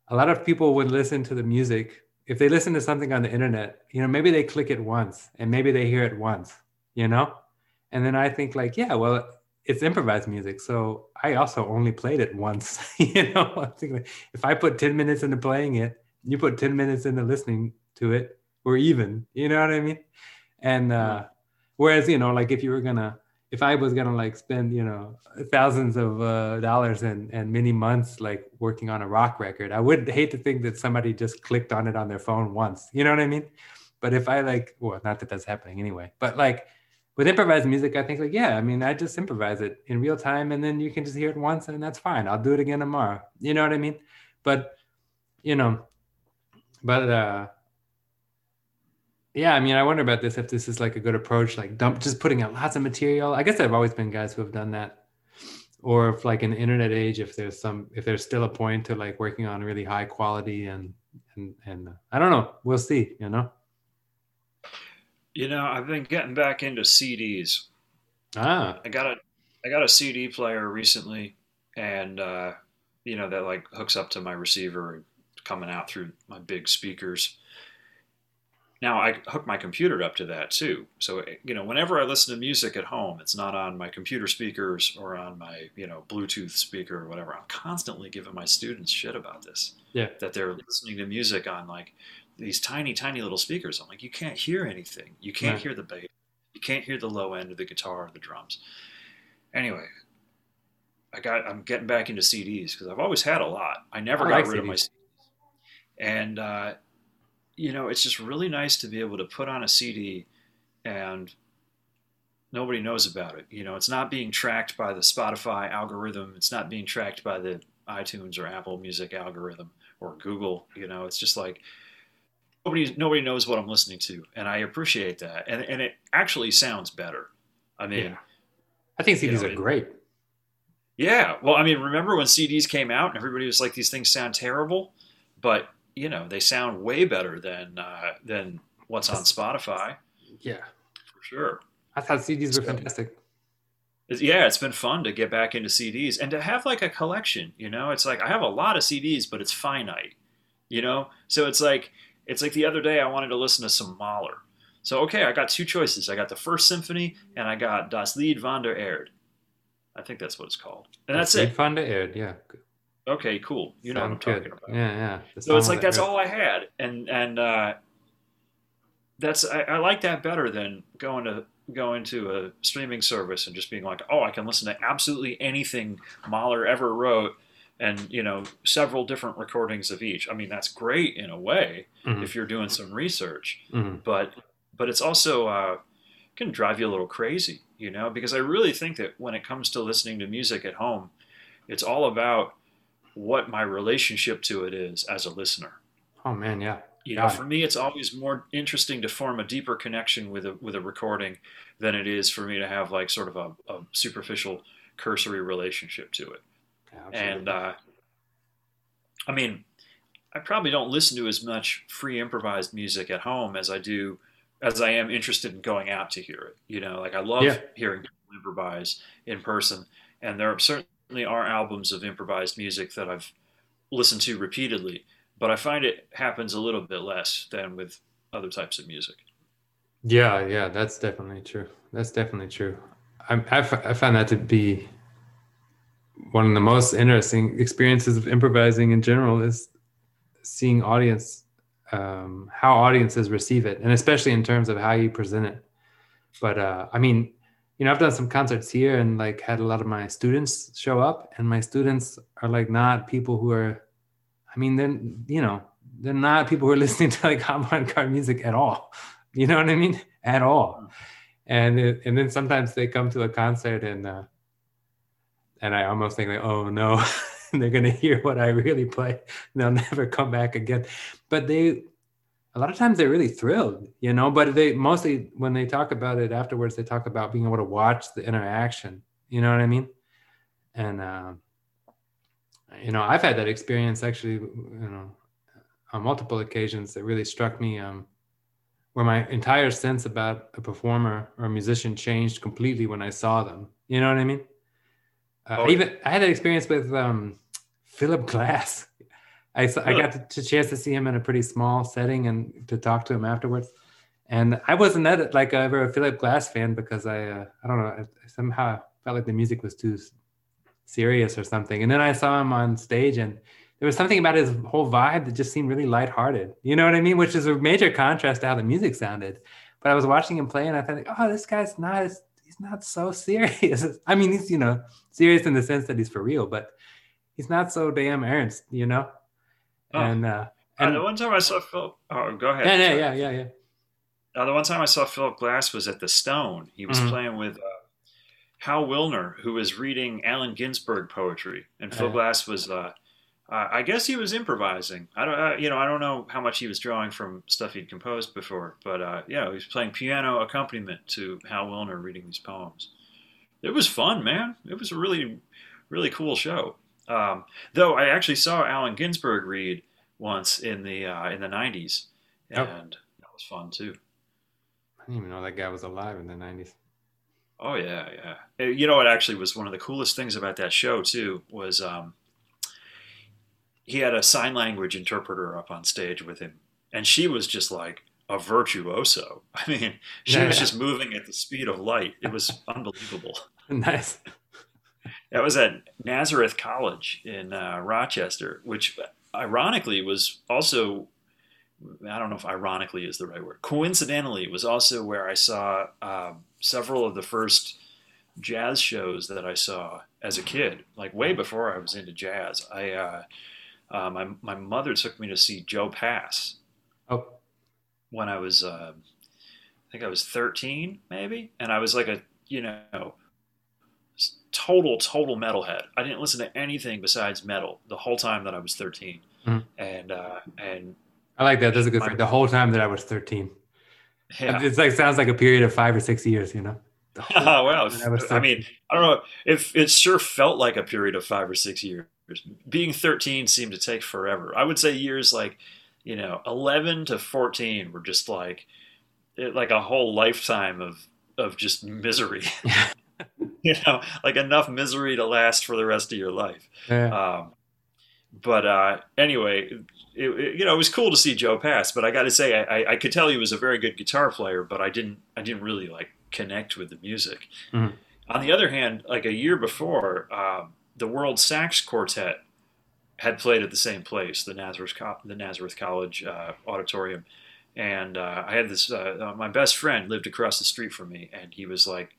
a lot of people would listen to the music if they listen to something on the internet, you know, maybe they click it once and maybe they hear it once, you know? And then I think like, yeah, well, it's improvised music. So I also only played it once, you know? I'm thinking if I put 10 minutes into playing it, you put 10 minutes into listening to it, we're even. You know what I mean? And uh, whereas you know, like if you were gonna if I was gonna like spend you know thousands of uh, dollars and and many months like working on a rock record, I would hate to think that somebody just clicked on it on their phone once. You know what I mean? But if I like, well, not that that's happening anyway. But like with improvised music, I think like yeah, I mean, I just improvise it in real time, and then you can just hear it once, and that's fine. I'll do it again tomorrow. You know what I mean? But you know, but uh yeah, I mean, I wonder about this if this is like a good approach, like dump, just putting out lots of material. I guess there have always been guys who have done that, or if like in the internet age, if there's some, if there's still a point to like working on really high quality and and and I don't know, we'll see, you know. You know, I've been getting back into CDs. Ah, I got a I got a CD player recently, and uh, you know that like hooks up to my receiver coming out through my big speakers now I hook my computer up to that too. So you know, whenever I listen to music at home, it's not on my computer speakers or on my you know Bluetooth speaker or whatever. I'm constantly giving my students shit about this. Yeah. That they're listening to music on like these tiny, tiny little speakers. I'm like, you can't hear anything. You can't Right. hear the bass. You can't hear the low end of the guitar or the drums. Anyway, I got I'm getting back into CDs because I've always had a lot. I never I got like rid of my CDs. CDs. And uh, you know, it's just really nice to be able to put on a CD and nobody knows about it. You know, it's not being tracked by the Spotify algorithm. It's not being tracked by the iTunes or Apple Music algorithm or Google. You know, it's just like nobody nobody knows what I'm listening to, and I appreciate that. And and it actually sounds better. I mean, Yeah. I think You CDs know, are it- great. yeah. Well, I mean, remember when CDs came out and everybody was like, these things sound terrible, but you know, they sound way better than uh, than what's on Spotify Yeah, for sure. I thought CDs were So- fantastic. It's- Yeah, it's been fun to get back into CDs and to have like a collection. You know, it's like I have a lot of CDs, but it's finite. You know, so it's like it's like the other day I wanted to listen to some Mahler. So okay, I got two choices. I got the First Symphony and I got Das Lied von der Erde. I think that's what it's called, and that's it. Fun to air. Yeah. Okay, cool. You know what I'm good. talking about. Yeah, yeah. The So it's like that's I- all I had, and and uh, that's I, I like that better than going to going to a streaming service and just being like, oh, I can listen to absolutely anything Mahler ever wrote, and you know several different recordings of each. I mean, that's great in a way Mhm, if you're doing some research, mhm. but but it's also uh, can drive you a little crazy, you know, because I really think that when it comes to listening to music at home, it's all about what my relationship to it is as a listener. Oh man, yeah. You know, for me, it's always more interesting to form a deeper connection with a with a recording than it is for me to have like sort of a, a superficial, cursory relationship to it. Yeah. And uh, I mean, I probably don't listen to as much free improvised music at home as I do as I am interested in going out to hear it. You know, like I love Yeah. hearing people improvise in person, and there are certainly are albums of improvised music that I've listened to repeatedly, but I find it happens a little bit less than with other types of music. Yeah, yeah, that's definitely true. That's definitely true. I, I, f- I found that to be one of the most interesting experiences of improvising in general is seeing audience, um, how audiences receive it, and especially in terms of how you present it. But uh, I mean, you know, I've done some concerts here and like had a lot of my students show up, and my students are like not people who are, I mean, then you know, they're not people who are listening to like avant-garde music at all. You know what I mean? At all. And it, and then sometimes they come to a concert and uh, and I almost think like, oh no, they're gonna hear what I really play. They'll never come back again. But they a lot of times they're really thrilled, you know. But they mostly when they talk about it afterwards, they talk about being able to watch the interaction. You know what I mean? And uh, you know, I've had that experience actually. You know, on multiple occasions that really struck me. Um, where my entire sense about a performer or a musician changed completely when I saw them. You know what I mean? Uh, Oh, I even I had that experience with um, Philip Glass. I I got the chance to see him in a pretty small setting and to talk to him afterwards. And I wasn't that like ever a Philip Glass fan because I uh, I don't know I, somehow felt like the music was too serious or something. And then I saw him on stage and there was something about his whole vibe that just seemed really lighthearted. You know what I mean? Which is a major contrast to how the music sounded. But I was watching him play and I thought, oh, this guy's not as he's not so serious. I mean, he's you know serious in the sense that he's for real, but he's not so damn earnest, you know. Oh. And uh, And and the one time I saw Philip, oh, go ahead. yeah, yeah, yeah, yeah, yeah. Uh, the one time I saw Philip Glass was at the Stone. He was Mhm. playing with uh, Hal Willner, who was reading Allen Ginsberg poetry, and Phil Glass was. Uh, uh, I guess he was improvising. I don't, uh, you know, I don't know how much he was drawing from stuff he'd composed before, but uh, yeah, he was playing piano accompaniment to Hal Willner reading these poems. It was fun, man. It was a really, really cool show. Um, though I actually saw Allen Ginsberg read once in the uh, in the '90s, Oh. and that was fun too. I didn't even know that guy was alive in the '90s. Oh yeah, yeah. Uh, You know what? Actually, was one of the coolest things about that show too was um, he had a sign language interpreter up on stage with him, and she was just like a virtuoso. I mean, she Yeah, was yeah. just moving at the speed of light. It was unbelievable. nice. That was at Nazareth College in uh, Rochester, which ironically was also. I don't know if ironically is the right word. Coincidentally, was also where I saw um, several of the first jazz shows that I saw as a kid, like way before I was into jazz. I uh, uh, my my mother took me to see Joe Pass Oh, when I was uh, I think I was 13 maybe, and I was like a you know total total metalhead. I didn't listen to anything besides metal the whole time that I was 13, Mhm. and uh, and I like that. That's a good My- phrase. The whole time that I was 13. yeah. It's like sounds like a period of five or six years, you know. Oh well, I I mean, I don't know if it sure felt like a period of five or six years. Being 13 seemed to take forever. I would say years like, you know, 11 to 14 were just like, it, like a whole lifetime of of just misery. you know, like enough misery to last for the rest of your life. yeah. Um, but uh, anyway, it, it- you know, it was cool to see Joe Pass. But I got to say, I, I- could tell he was a very good guitar player, but I didn't, I didn't really like connect with the music. Mhm. On the other hand, like a year before, um, the World Sax Quartet had played at the same place, the Nazareth, Co- the Nazareth College uh, auditorium, and uh, I had this. Uh, uh, my best friend lived across the street from me, and he was like,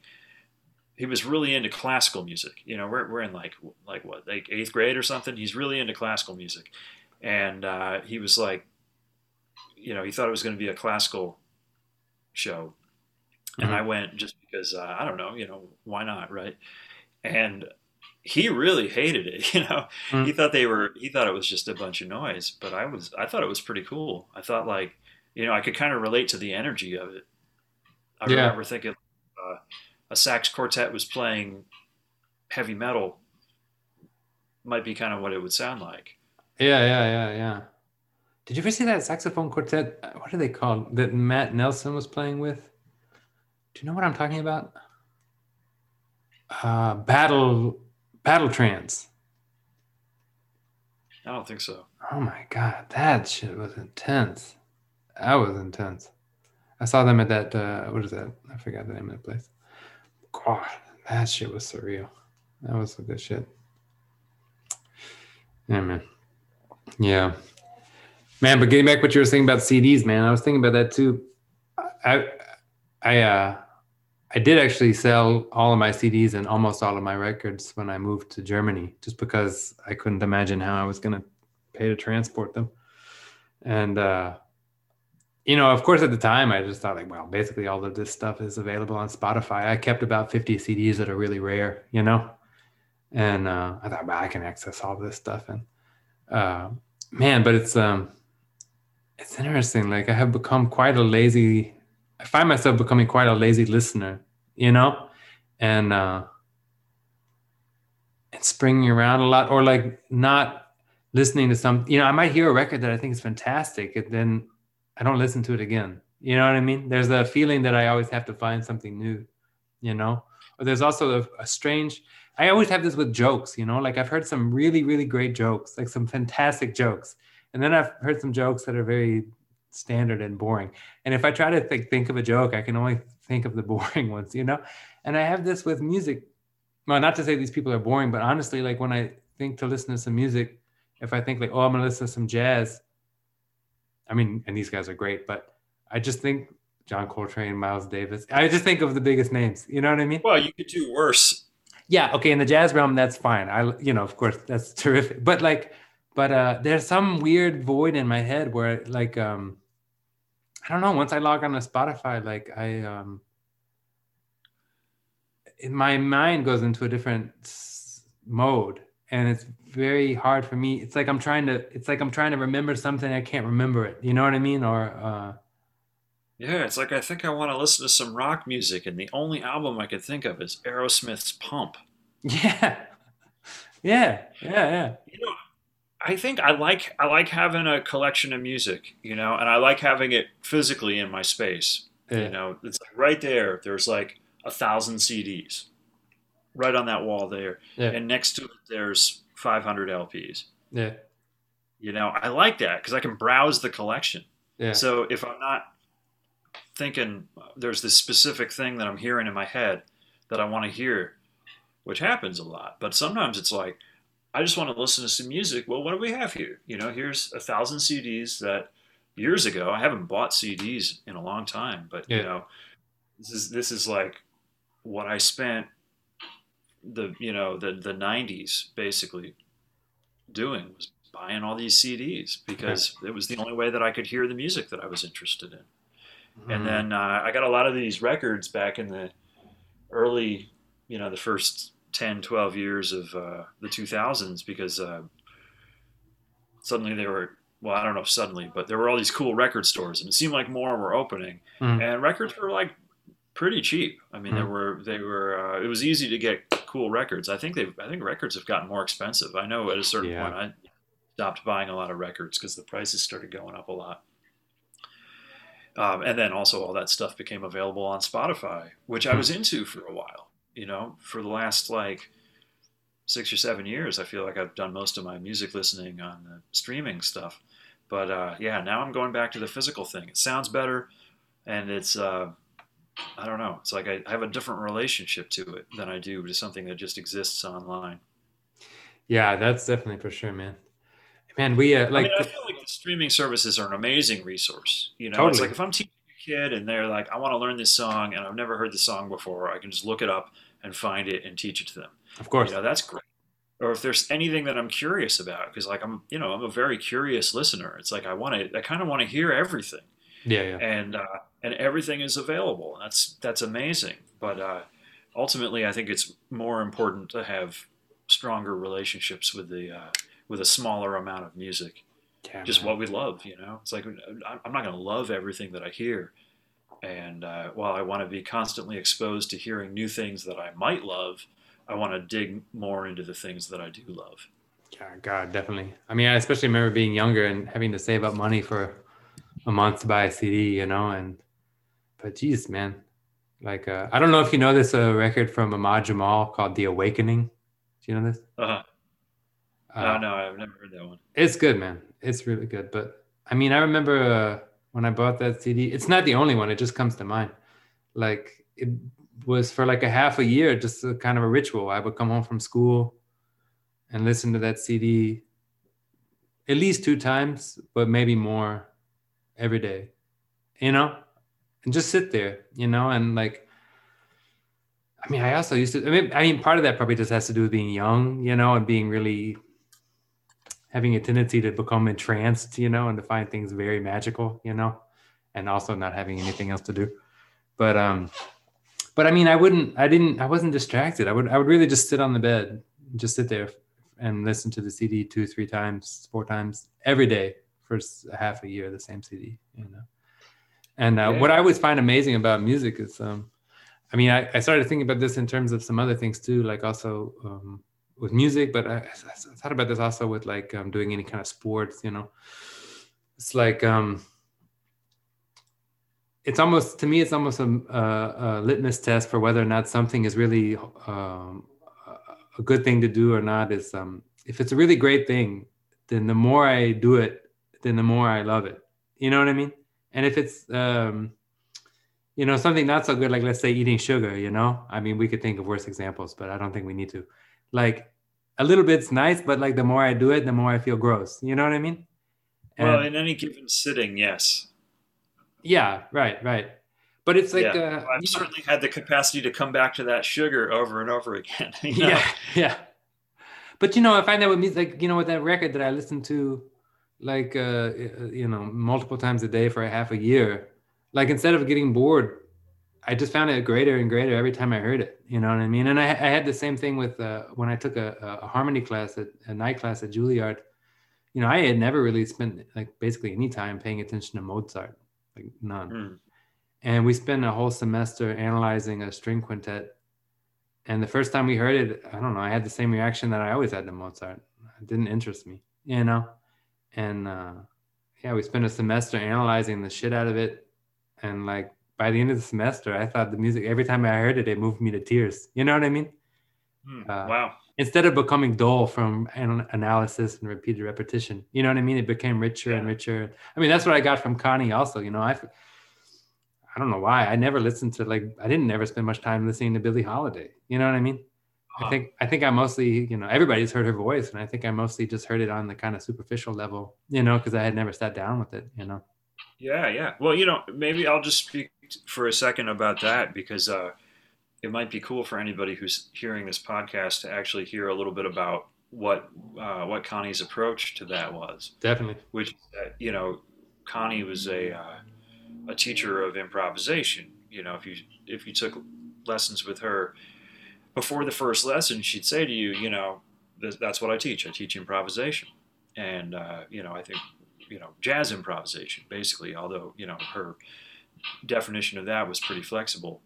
he was really into classical music. You know, we're, we're in like like what like eighth grade or something. He's really into classical music, and uh, he was like, you know, he thought it was going to be a classical show, and Mhm. I went just because uh, I don't know, you know, why not, right? And he really hated it. You know, Mm. he thought they were he thought it was just a bunch of noise, but I was I thought it was pretty cool. I thought like you know I could kind of relate to the energy of it. I Yeah. remember thinking uh, a sax quartet was playing heavy metal might be kind of what it would sound like. Yeah, yeah, yeah, yeah. Did you ever see that saxophone quartet? uh, What are they called? That Matt Nelson was playing with? Do you know what I'm talking about? Uh, battle, battle trance. I don't think so. Oh my god, that shit was intense. That was intense. I saw them at that. Uh, what is that? I forgot the name of the place. God, that shit was surreal. That was some good shit. Yeah, man. Yeah, man. But getting back what you were saying about CDs, man, I was thinking about that too. I, I, uh, I did actually sell all of my CDs and almost all of my records when I moved to Germany, just because I couldn't imagine how I was gonna pay to transport them. And uh, you know, of course, at the time, I just thought like, well, basically all of this stuff is available on Spotify. I kept about 50 CDs that are really rare, you know, and uh, I thought, well, I can access all this stuff. And uh, man, but it's um, it's interesting. Like I have become quite a lazy. I find myself becoming quite a lazy listener, you know, and uh, and springing around a lot, or like not listening to some. You know, I might hear a record that I think is fantastic, and then I don't listen to it again. You know what I mean? There's a feeling that I always have to find something new, you know. Or there's also a, a strange. I always have this with jokes, you know. Like I've heard some really, really great jokes, like some fantastic jokes, and then I've heard some jokes that are very standard and boring. And if I try to think think of a joke, I can only think of the boring ones, you know. And I have this with music. Well, not to say these people are boring, but honestly, like when I think to listen to some music, if I think like, oh, I'm gonna listen to some jazz. I mean, and these guys are great, but I just think John Coltrane, Miles Davis. I just think of the biggest names. You know what I mean? Well, you could do worse. Yeah. Okay. In the jazz realm, that's fine. I, you know, of course, that's terrific. But like, but uh, there's some weird void in my head where, like, um, I don't know. Once I log on to Spotify, like, I, um, my mind goes into a different mode and it's very hard for me. It's like i'm trying to it's like i'm trying to remember something i can't remember it. You know what i mean? Or uh yeah it's like i think i want to listen to some rock music and the only album i could think of is aerosmith's pump. Yeah. Yeah yeah yeah. You know i think i like i like having a collection of music you know and i like having it physically in my space yeah. you know. It's like right there there's like a thousand CDs right on that wall there, yeah. and next to it there's 500 LPs. Yeah, you know I like that because I can browse the collection. Yeah. So if I'm not thinking there's this specific thing that I'm hearing in my head that I want to hear, which happens a lot, but sometimes it's like I just want to listen to some music. Well, what do we have here? You know, here's a thousand CDs that years ago I haven't bought CDs in a long time, but yeah. you know, this is this is like what I spent the you know the the 90s basically doing was buying all these CDs because it was the only way that I could hear the music that I was interested in. Mm-hmm. And then uh, I got a lot of these records back in the early, you know, the first 10, 12 years of uh, the 2000s because uh, suddenly they were, well, I don't know if suddenly, but there were all these cool record stores and it seemed like more were opening. Mm-hmm. And records were like pretty cheap. I mean, mm-hmm. there were they were uh, it was easy to get cool records. I think they've I think records have gotten more expensive. I know at a certain yeah. point I stopped buying a lot of records because the prices started going up a lot. Um, and then also all that stuff became available on Spotify, which I hmm. was into for a while. You know, for the last like six or seven years, I feel like I've done most of my music listening on the streaming stuff. But uh, yeah, now I'm going back to the physical thing. It sounds better, and it's uh, I don't know. It's like I, I have a different relationship to it than I do to something that just exists online. Yeah, that's definitely for sure, man. Man, we uh, like. I, mean, I feel like the streaming services are an amazing resource. You know, totally. it's like if I'm teaching a kid and they're like, I want to learn this song and I've never heard the song before, I can just look it up and find it and teach it to them. Of course, you know, that's great. Or if there's anything that I'm curious about, because like I'm, you know, I'm a very curious listener. It's like I want to, I kind of want to hear everything. Yeah, yeah. And uh, and everything is available. That's that's amazing. But uh, ultimately, I think it's more important to have stronger relationships with the uh, with a smaller amount of music. Yeah, Just man. what we love, you know. It's like I'm not going to love everything that I hear, and uh, while I want to be constantly exposed to hearing new things that I might love, I want to dig more into the things that I do love. Yeah, God, definitely. I mean, I especially remember being younger and having to save up money for a month to buy a CD, you know, and but geez, man, like uh, I don't know if you know this uh, record from Ahmad Jamal called "The Awakening." Do you know this? Uh-huh. Uh, no, no, I've never heard that one. It's good, man. It's really good. But I mean, I remember uh, when I bought that CD. It's not the only one. It just comes to mind. Like it was for like a half a year, just a kind of a ritual. I would come home from school and listen to that CD at least two times, but maybe more every day. You know, and just sit there, you know, and like, I mean, I also used to, I mean, I mean, part of that probably just has to do with being young, you know, and being really having a tendency to become entranced, you know, and to find things very magical, you know, and also not having anything else to do. But, um, but I mean, I wouldn't, I didn't, I wasn't distracted. I would, I would really just sit on the bed, just sit there and listen to the CD two, three times, four times every day for half a year, the same CD, you know. And uh, yeah. what I always find amazing about music is, um, I mean, I, I, started thinking about this in terms of some other things too, like also um, with music, but I, I, thought about this also with like um, doing any kind of sports, you know. It's like, um, it's almost, to me, it's almost a, a, a, litmus test for whether or not something is really um, a good thing to do or not is um, if it's a really great thing, then the more I do it, then the more I love it. You know what I mean? And if it's um, you know something not so good like let's say eating sugar you know i mean we could think of worse examples but i don't think we need to like a little bit's nice but like the more i do it the more i feel gross you know what i mean and, well in any given sitting yes yeah right right But it's like yeah. uh, I've you know- certainly had the capacity to come back to that sugar over and over again. you know? yeah, yeah. But you know, I find that with music, like you know, with that record that I listened to, like uh, you know, multiple times a day for a half a year, like instead of getting bored, I just found it greater and greater every time I heard it. You know what I mean? And I, I had the same thing with uh, when I took a, a harmony class at a night class at Juilliard. You know, I had never really spent like basically any time paying attention to Mozart, like none Mm. and we spent a whole semester analyzing a string quintet. And the first time we heard it, I don't know, I had the same reaction that I always had to Mozart. It didn't interest me, you know. And uh, yeah, we spent a semester analyzing the shit out of it, and like by the end of the semester, I thought the music every time I heard it, it moved me to tears. You know what I mean? Mm. Uh, wow. Instead of becoming dull from an- analysis and repeated repetition, you know what I mean? It became richer and richer. I mean, that's what I got from Connie. Also, you know, I I don't know why I never listened to like I didn't ever spend much time listening to Billie Holiday. You know what I mean? I think I think I mostly you know everybody's heard her voice, and I think I mostly just heard it on the kind of superficial level, you know, because I had never sat down with it, you know. Yeah, yeah. Well, you know, maybe I'll just speak for a second about that because uh, it might be cool for anybody who's hearing this podcast to actually hear a little bit about what uh, what Connie's approach to that was. Definitely. Which, uh, you know, Connie was a uh, a teacher of improvisation. You know, if you if you took lessons with her before the first lesson, she'd say to you, you know, that's what I teach. I teach improvisation, and uh, you know, I think you know jazz improvisation basically although you know her definition of that was pretty flexible.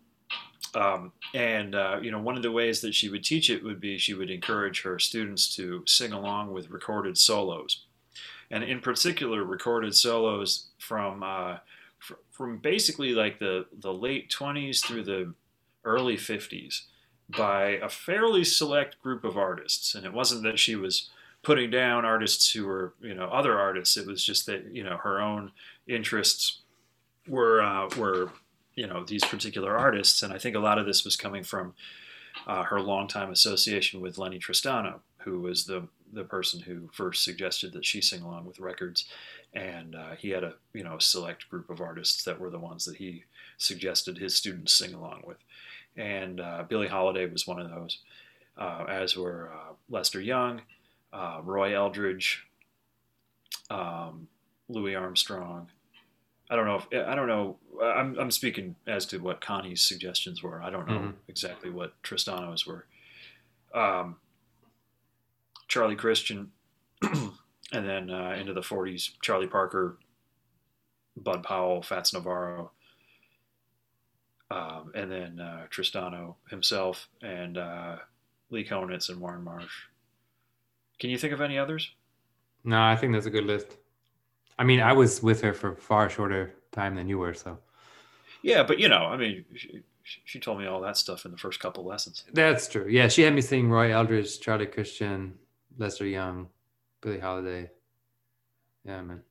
Um, and uh, you know one of the ways that she would teach it would be she would encourage her students to sing along with recorded solos. And in particular recorded solos from uh, fr- from basically like the the late 20s through the early 50s by a fairly select group of artists. And it wasn't that she was putting down artists who were you know other artists. It was just that you know her own interests were uh, were you know these particular artists. And i think a lot of this was coming from uh, her longtime association with lenny tristano who was the the person who first suggested that she sing along with records. And uh, he had a you know select group of artists that were the ones that he suggested his students sing along with and uh, billie holiday was one of those uh, as were uh, lester young uh, Roy Eldridge, um, Louis Armstrong. I don't know if I don't know. I'm I'm speaking as to what Connie's suggestions were. I don't know Mhm. exactly what Tristano's were. Um, Charlie Christian, and then uh, into the 40s, Charlie Parker, Bud Powell, Fats Navarro, um, and then uh, Tristano himself, and uh, Lee Konitz and Warne Marsh. Can you think of any others? No, I think that's a good list. I mean, I was with her for far shorter time than you were, so Yeah, but you know, I mean, she, she told me all that stuff in the first couple lessons. that's true. Yeah, she had me sing Roy Eldridge, Charlie Christian, Lester Young, Billie Holiday. Yeah, man.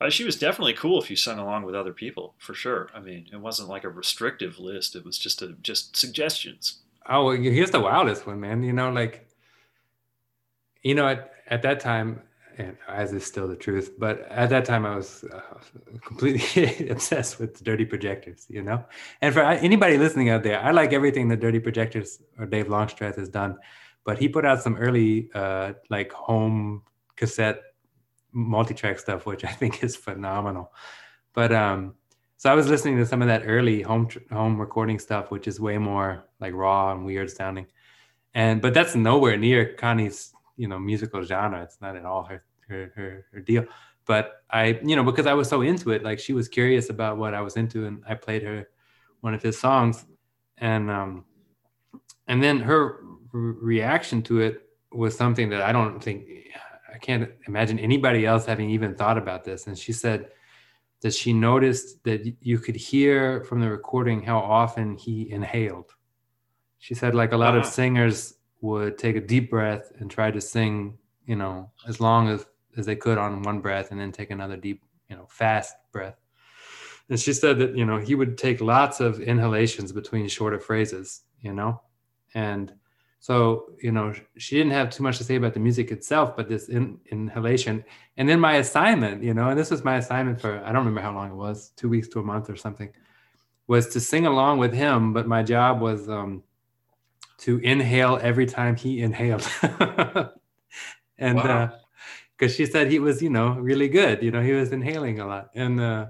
Uh, she was definitely cool if you sung along with other people, for sure. I mean, it wasn't like a restrictive list; it was just a just suggestions. Oh, here's the wildest one, man. You know, like, you know, at, at that time, and as is still the truth, but at that time I was uh, completely obsessed with Dirty Projectors, you know? And for anybody listening out there, I like everything that Dirty Projectors or Dave Longstreth has done, but he put out some early, uh, like, home cassette multi-track stuff, which I think is phenomenal. But, um, so I was listening to some of that early home home recording stuff, which is way more like raw and weird sounding, and but that's nowhere near Connie's you know musical genre. It's not at all her her her, her deal. But I you know because I was so into it, like she was curious about what I was into, and I played her one of his songs, and um, and then her re- reaction to it was something that I don't think I can't imagine anybody else having even thought about this. And she said that she noticed that you could hear from the recording how often he inhaled. She said, like a lot of singers would take a deep breath and try to sing, you know, as long as, as they could on one breath and then take another deep, you know, fast breath. And she said that, you know, he would take lots of inhalations between shorter phrases, you know, and So, you know, she didn't have too much to say about the music itself, but this in, inhalation. And then my assignment, you know, and this was my assignment for, I don't remember how long it was, two weeks to a month or something, was to sing along with him. But my job was um, to inhale every time he inhaled. and because wow. uh, she said he was, you know, really good, you know, he was inhaling a lot. And, uh,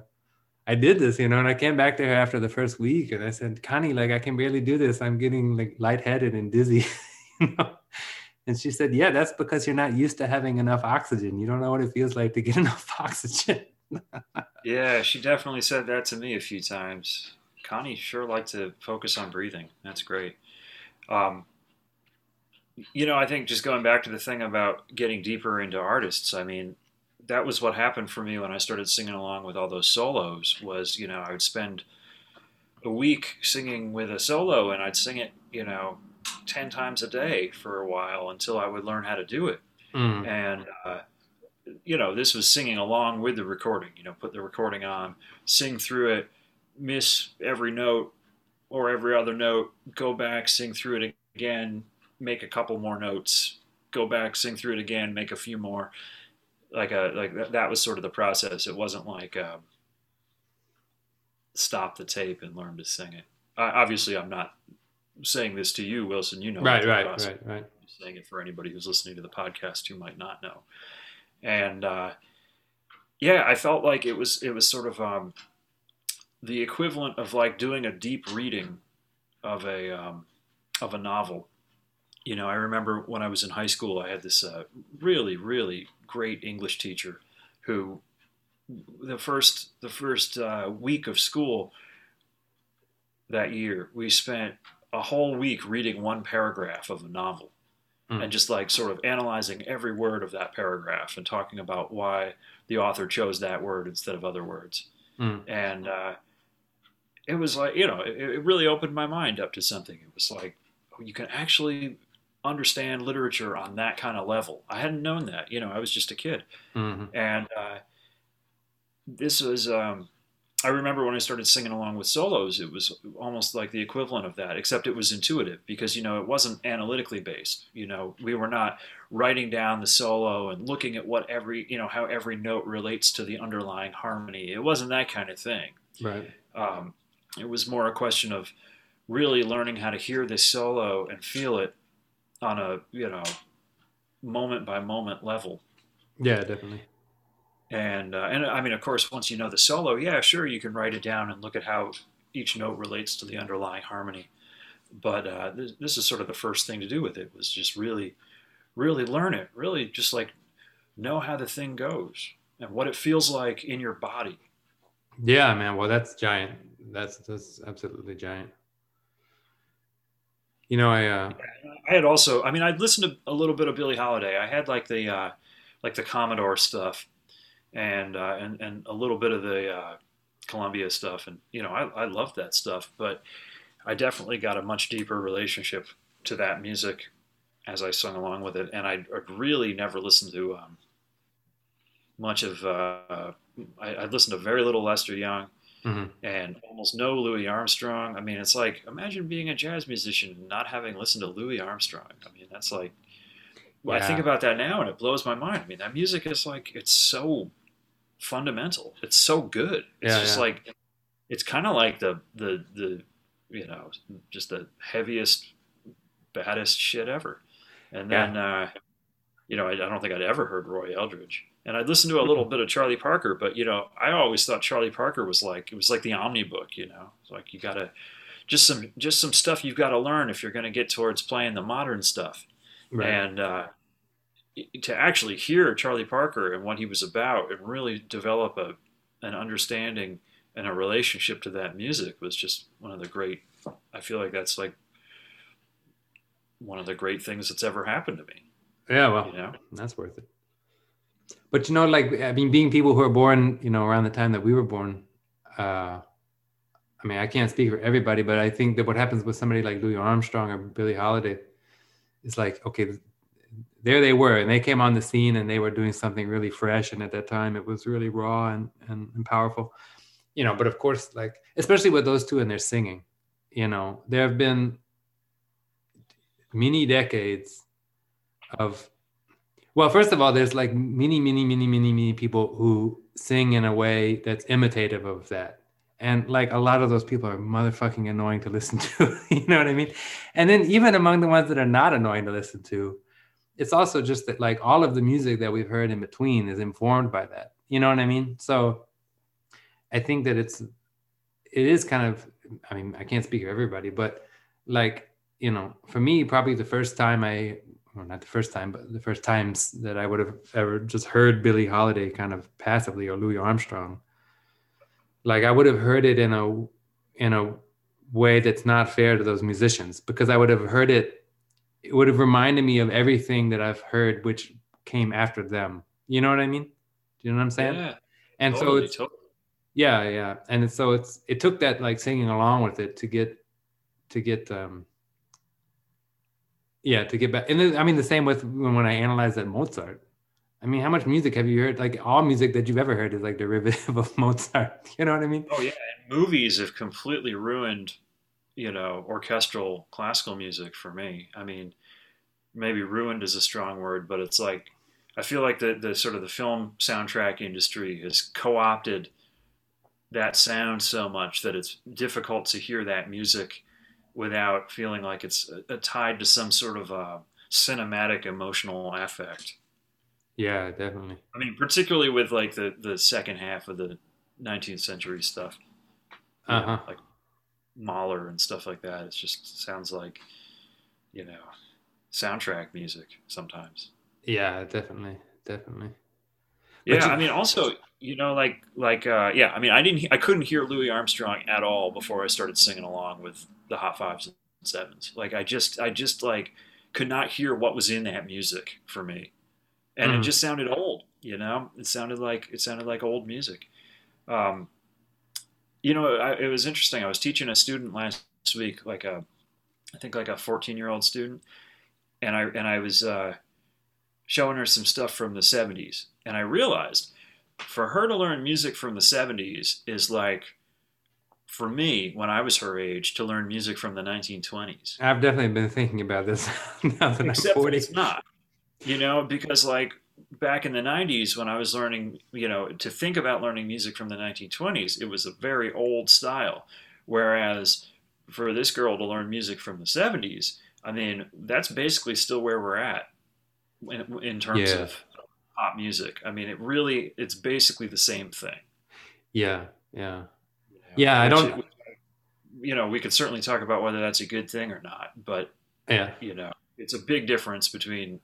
I did this, you know, and I came back to her after the first week and I said, Connie, like I can barely do this. I'm getting like lightheaded and dizzy. you know? And she said, Yeah, that's because you're not used to having enough oxygen. You don't know what it feels like to get enough oxygen. yeah, she definitely said that to me a few times. Connie sure liked to focus on breathing. That's great. Um, you know, I think just going back to the thing about getting deeper into artists, I mean, that was what happened for me when I started singing along with all those solos. Was you know I would spend a week singing with a solo, and I'd sing it you know ten times a day for a while until I would learn how to do it. Mm. And uh, you know this was singing along with the recording. You know, put the recording on, sing through it, miss every note or every other note, go back, sing through it again, make a couple more notes, go back, sing through it again, make a few more like a like that, that was sort of the process. It wasn't like um, stop the tape and learn to sing it. obviously, I'm not saying this to you, Wilson. You know, right, right, right, right. I'm saying it for anybody who's listening to the podcast who might not know. And uh, yeah, I felt like it was it was sort of um, the equivalent of like doing a deep reading of a um, of a novel. You know, I remember when I was in high school, I had this uh, really, really great English teacher who the first the first uh, week of school that year we spent a whole week reading one paragraph of a novel mm. and just like sort of analyzing every word of that paragraph and talking about why the author chose that word instead of other words mm. and uh, it was like you know it, it really opened my mind up to something it was like you can actually understand literature on that kind of level. I hadn't known that. You know, I was just a kid, mm-hmm. and uh, this was. Um, I remember when I started singing along with solos, it was almost like the equivalent of that, except it was intuitive because you know it wasn't analytically based. You know, we were not writing down the solo and looking at what every you know how every note relates to the underlying harmony. It wasn't that kind of thing. Right. Um, it was more a question of really learning how to hear this solo and feel it on a you know moment by moment level. Yeah, definitely. And uh, and I mean, of course, once you know the solo, yeah, sure, you can write it down and look at how each note relates to the underlying harmony. But uh, this, this is sort of the first thing to do with it was just really, really learn it. Really, just like know how the thing goes and what it feels like in your body. Yeah, man. Well, that's giant. That's that's absolutely giant. You know, I uh, I had also. I mean, I'd listened to a little bit of Billie Holiday. I had like the uh, like the Commodore stuff, and uh, and and a little bit of the uh, Columbia stuff, and you know, I I loved that stuff. But I definitely got a much deeper relationship to that music as I sung along with it, and I really never listened to um, much of. Uh, I, I listened to very little Lester Young mm-hmm. and almost no Louis Armstrong. I mean, it's like imagine being a jazz musician and not having listened to Louis Armstrong. I mean, that's like well, yeah. I think about that now and it blows my mind. I mean, that music is like it's so fundamental. It's so good. It's yeah, just yeah. like it's kind of like the the the you know just the heaviest baddest shit ever. And then uh, you know I, I don't think I'd ever heard Roy Eldridge and I listened to a little bit of Charlie Parker, but you know, I always thought Charlie Parker was like it was like the Omnibook, you know, it's like you gotta just some just some stuff you've got to learn if you're going to get towards playing the modern stuff, right. and uh, to actually hear Charlie Parker and what he was about and really develop a an understanding and a relationship to that music was just one of the great. I feel like that's like one of the great things that's ever happened to me. Yeah, well, you know? that's worth it but you know, like I mean, being people who are born, you know, around the time that we were born, uh, I mean, I can't speak for everybody, but I think that what happens with somebody like Louis Armstrong or Billie Holiday is like, okay, there they were, and they came on the scene, and they were doing something really fresh, and at that time, it was really raw and and, and powerful, you know. But of course, like especially with those two and their singing, you know, there have been many decades of well, first of all, there's like many, many, many, many, many people who sing in a way that's imitative of that. And like a lot of those people are motherfucking annoying to listen to. you know what I mean? And then even among the ones that are not annoying to listen to, it's also just that like all of the music that we've heard in between is informed by that. You know what I mean? So I think that it's it is kind of I mean, I can't speak for everybody, but like, you know, for me, probably the first time I well, not the first time, but the first times that I would have ever just heard Billie Holiday kind of passively or Louis Armstrong, like I would have heard it in a in a way that's not fair to those musicians because I would have heard it. It would have reminded me of everything that I've heard, which came after them. You know what I mean? Do you know what I'm saying? Yeah. And totally, so it's totally. yeah, yeah, and so it's it took that like singing along with it to get to get um yeah to get back. And then, I mean the same with when, I analyzed that Mozart. I mean, how much music have you heard? Like all music that you've ever heard is like derivative of Mozart. You know what I mean? Oh yeah, and movies have completely ruined, you know, orchestral classical music for me. I mean, maybe ruined is a strong word, but it's like I feel like the the sort of the film soundtrack industry has co-opted that sound so much that it's difficult to hear that music without feeling like it's uh, tied to some sort of uh, cinematic emotional affect. Yeah, definitely. I mean, particularly with like the the second half of the 19th century stuff, you know, Uh-huh. like Mahler and stuff like that. It just sounds like, you know, soundtrack music sometimes. Yeah, definitely, definitely. Yeah, you- I mean, also, you know, like like uh, yeah, I mean, I didn't, I couldn't hear Louis Armstrong at all before I started singing along with the Hot Fives and Sevens. Like, I just, I just like could not hear what was in that music for me, and it Mm. just sounded old. You know, it sounded like it sounded like old music. Um, you know, I, it was interesting. I was teaching a student last week, like a, I think like a 14 year old student, and I and I was uh, showing her some stuff from the 70s, and I realized for her to learn music from the 70s is like for me when I was her age to learn music from the 1920s. I've definitely been thinking about this now that I'm Except 40. it's not, you know, because like back in the 90s when I was learning, you know, to think about learning music from the 1920s, it was a very old style. Whereas for this girl to learn music from the 70s, I mean, that's basically still where we're at in, in terms Yeah. of pop music. I mean, it really, it's basically the same thing. Yeah, yeah. you know, Yeah, I don't- it- you know, we could certainly talk about whether that's a good thing or not, but Yeah. you know, it's a big difference between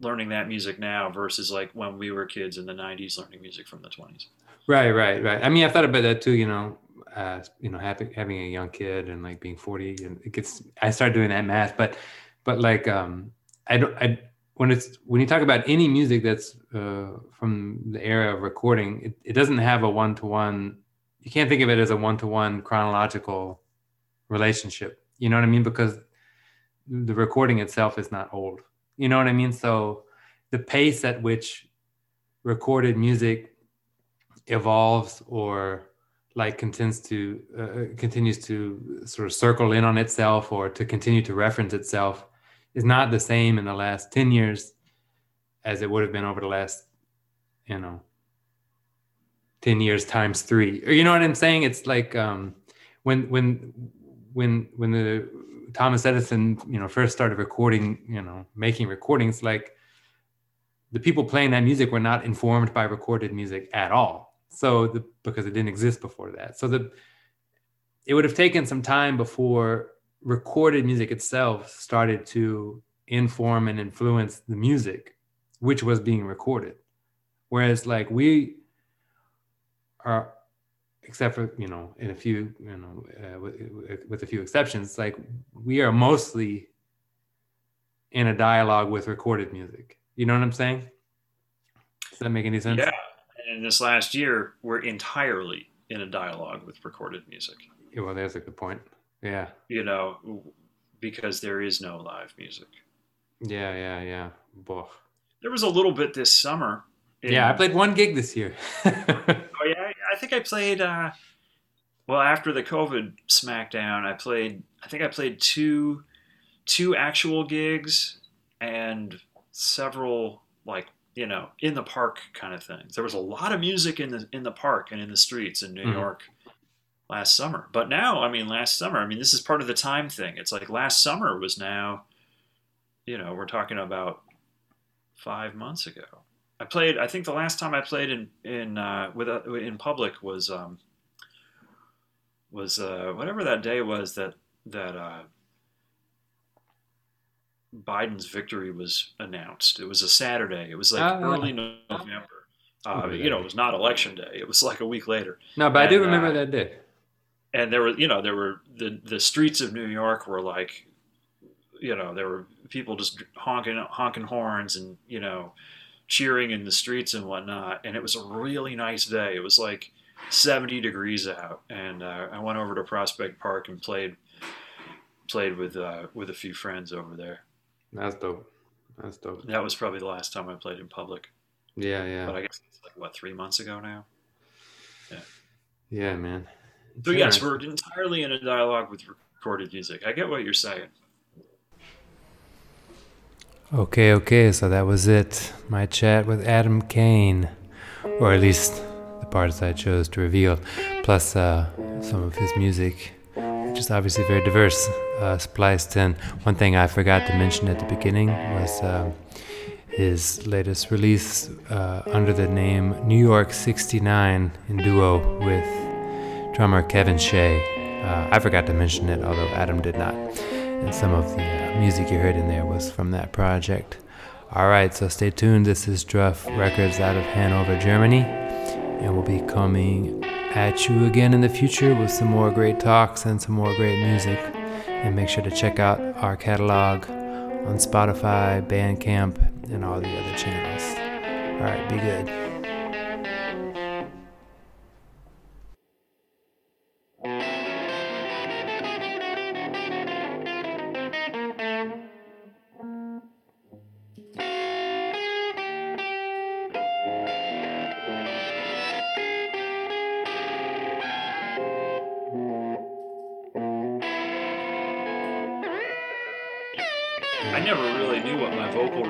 learning that music now versus like when we were kids in the 90s learning music from the 20s. Right, right, right. I mean, I've thought about that too, you know, uh, you know, having having a young kid and like being 40 and it gets I started doing that math, but but like um I don't I when it's when you talk about any music that's uh, from the era of recording, it, it doesn't have a one to one. You can't think of it as a one to one chronological relationship. You know what I mean? Because the recording itself is not old. You know what I mean? So the pace at which recorded music evolves or like continues to uh, continues to sort of circle in on itself or to continue to reference itself is not the same in the last 10 years as it would have been over the last you know 10 years times 3 or you know what i'm saying? It's like um when when when when the thomas edison you know first started recording you know making recordings like the people playing that music were not informed by recorded music at all. So the, because it didn't exist before that. So the it would have taken some time before recorded music itself started to inform and influence the music which was being recorded. Whereas like we are except for you know in a few you know uh, with, with a few exceptions like we are mostly in a dialogue with recorded music. You know what i'm saying? Does that make any sense? Yeah. And in this last year, we're entirely in a dialogue with recorded music, Yeah, well there's a good point yeah you know, because there is no live music. yeah yeah yeah. There was a little bit this summer. in- yeah i played one gig this year Oh yeah, I think I played. Uh, well, after the COVID smackdown, I played. I think I played two two actual gigs and several like you know in the park kind of things. There was a lot of music in the in the park and in the streets in New Mhm. York last summer. But now, I mean, last summer, I mean, this is part of the time thing. It's like last summer was now, you know, we're talking about five months ago. I played. I think the last time I played in in uh, with uh, in public was um, was uh, whatever that day was that that uh, Biden's victory was announced. It was a Saturday. It was like yeah. early November. Uh, you know, it was not election day. It was like a week later No, but I do remember uh, that day. And there were you know there were the the streets of New York were like you know there were people just honking honking horns and you know cheering in the streets and whatnot. And it was a really nice day. It was like 70 degrees out. And uh, I went over to Prospect Park and played played with uh, with a few friends over there. That's dope. That's dope. that was probably the last time I played in public. Yeah, yeah, but I guess it's like what three months ago now? Yeah, man. So yes we're entirely in a dialogue with recorded music I get what you're saying Okay, okay, so that was it. My chat with Adam Caine, or at least the parts I chose to reveal, plus uh, some of his music, which is obviously very diverse, uh, spliced in. One thing I forgot to mention at the beginning was um his latest release uh, under the name New York 69 in duo with drummer Kevin Shea. Uh, I forgot to mention it, although Adam did not. And some of the uh, music you heard in there was from that project. All right, so stay tuned. This is Druff Records out of Hanover, Germany. And we'll be coming at you again in the future with some more great talks and some more great music. And make sure to check out our catalog on Spotify, Bandcamp, and all the other channels. All right, be good.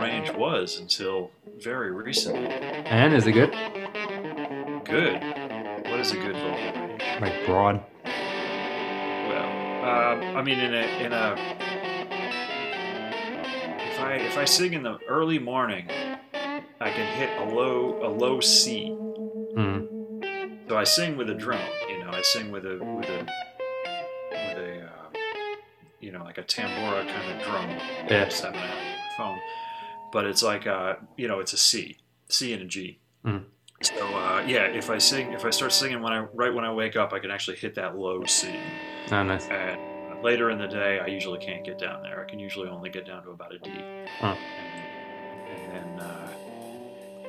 Range was until very recently. And is it good? Good. What is a good vocal range? Like broad? Well, uh, I mean, in a in a if I if I sing in the early morning, I can hit a low a low C. Mm. So I sing with a drone. You know, I sing with a with a with a uh, you know like a tambora kind of drum. Yeah. just having it on my phone. But it's like uh, you know, it's a C, C and a G. Mhm. So uh, yeah, if I sing, if I start singing when I right when I wake up, I can actually hit that low C. Oh, nice. And later in the day, I usually can't get down there. I can usually only get down to about a D. Huh. And, and then uh,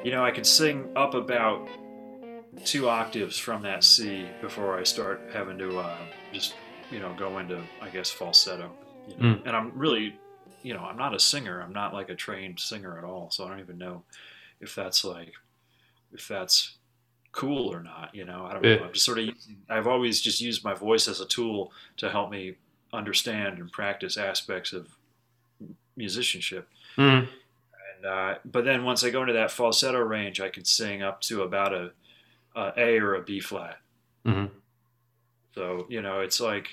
you know, I can sing up about two octaves from that C before I start having to uh, just you know go into I guess falsetto. You know? Mm. And I'm really, you know, I'm not a singer. I'm not like a trained singer at all. So I don't even know if that's like if that's cool or not. You know, I don't know. I'm just sort of using, I've always just used my voice as a tool to help me understand and practice aspects of musicianship. Mm. And uh, but then once I go into that falsetto range, I can sing up to about a, a A or a B flat. hmm So you know, it's like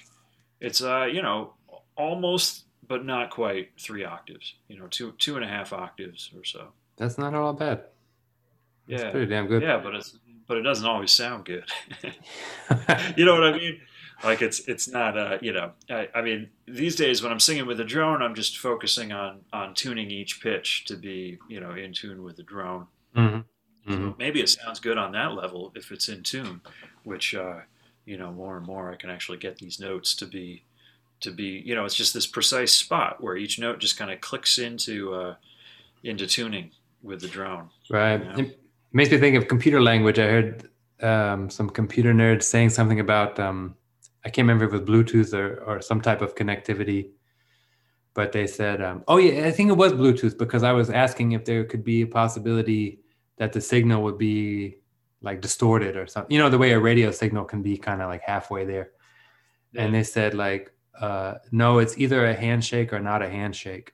it's uh you know almost but not quite three octaves. You know, two two and a half octaves or so. That's not all bad. That's Yeah, pretty damn good. yeah, but it's but it doesn't always sound good. you know what I mean? Like it's it's not uh you know I, I mean these days when I'm singing with a drone I'm just focusing on on tuning each pitch to be you know in tune with the drone. hmm So hmm maybe it sounds good on that level if it's in tune, which uh, you know more and more I can actually get these notes to be to be you know it's just this precise spot where each note just kind of clicks into uh, into tuning with the drone. Right. Yeah. It makes me think of computer language. I heard um, some computer nerds saying something about um, I can't remember if it was Bluetooth or, or some type of connectivity, but they said, um, oh yeah, I think it was Bluetooth because I was asking if there could be a possibility that the signal would be like distorted or something. You know, the way a radio signal can be kind of like halfway there. And they said like uh, no, it's either a handshake or not a handshake.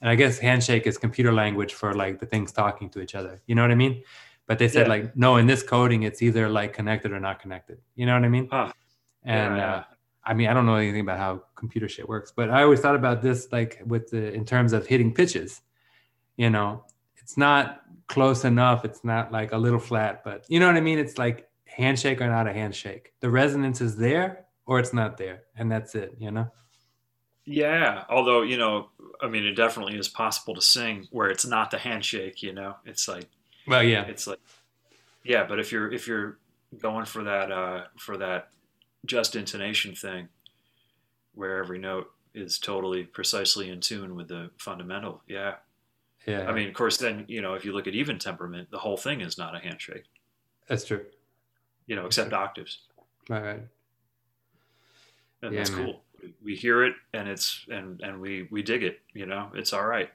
And I guess handshake is computer language for like the things talking to each other. You know what I mean? But they said Yeah. like, no, in this coding, it's either like connected or not connected. You know what I mean? Huh. And Yeah, uh, I mean, I don't know anything about how computer shit works, but I always thought about this like with the in terms of hitting pitches. You know, it's not close enough. It's not like a little flat, but you know what I mean? It's like handshake or not a handshake. The resonance is there or it's not there, and that's it. You know? Yeah, although you know, I mean, it definitely is possible to sing where it's not the handshake. You know, it's like Well, yeah, it's like yeah, but if you're if you're going for that uh, for that just intonation thing, where every note is totally precisely in tune with the fundamental, yeah. yeah. I mean, of course, then you know, if you look at even temperament, the whole thing is not a handshake. that's true. You know, except octaves, Right, right. And Yeah, that's man. cool. We hear it, and it's and and we we dig it. You know, it's all right.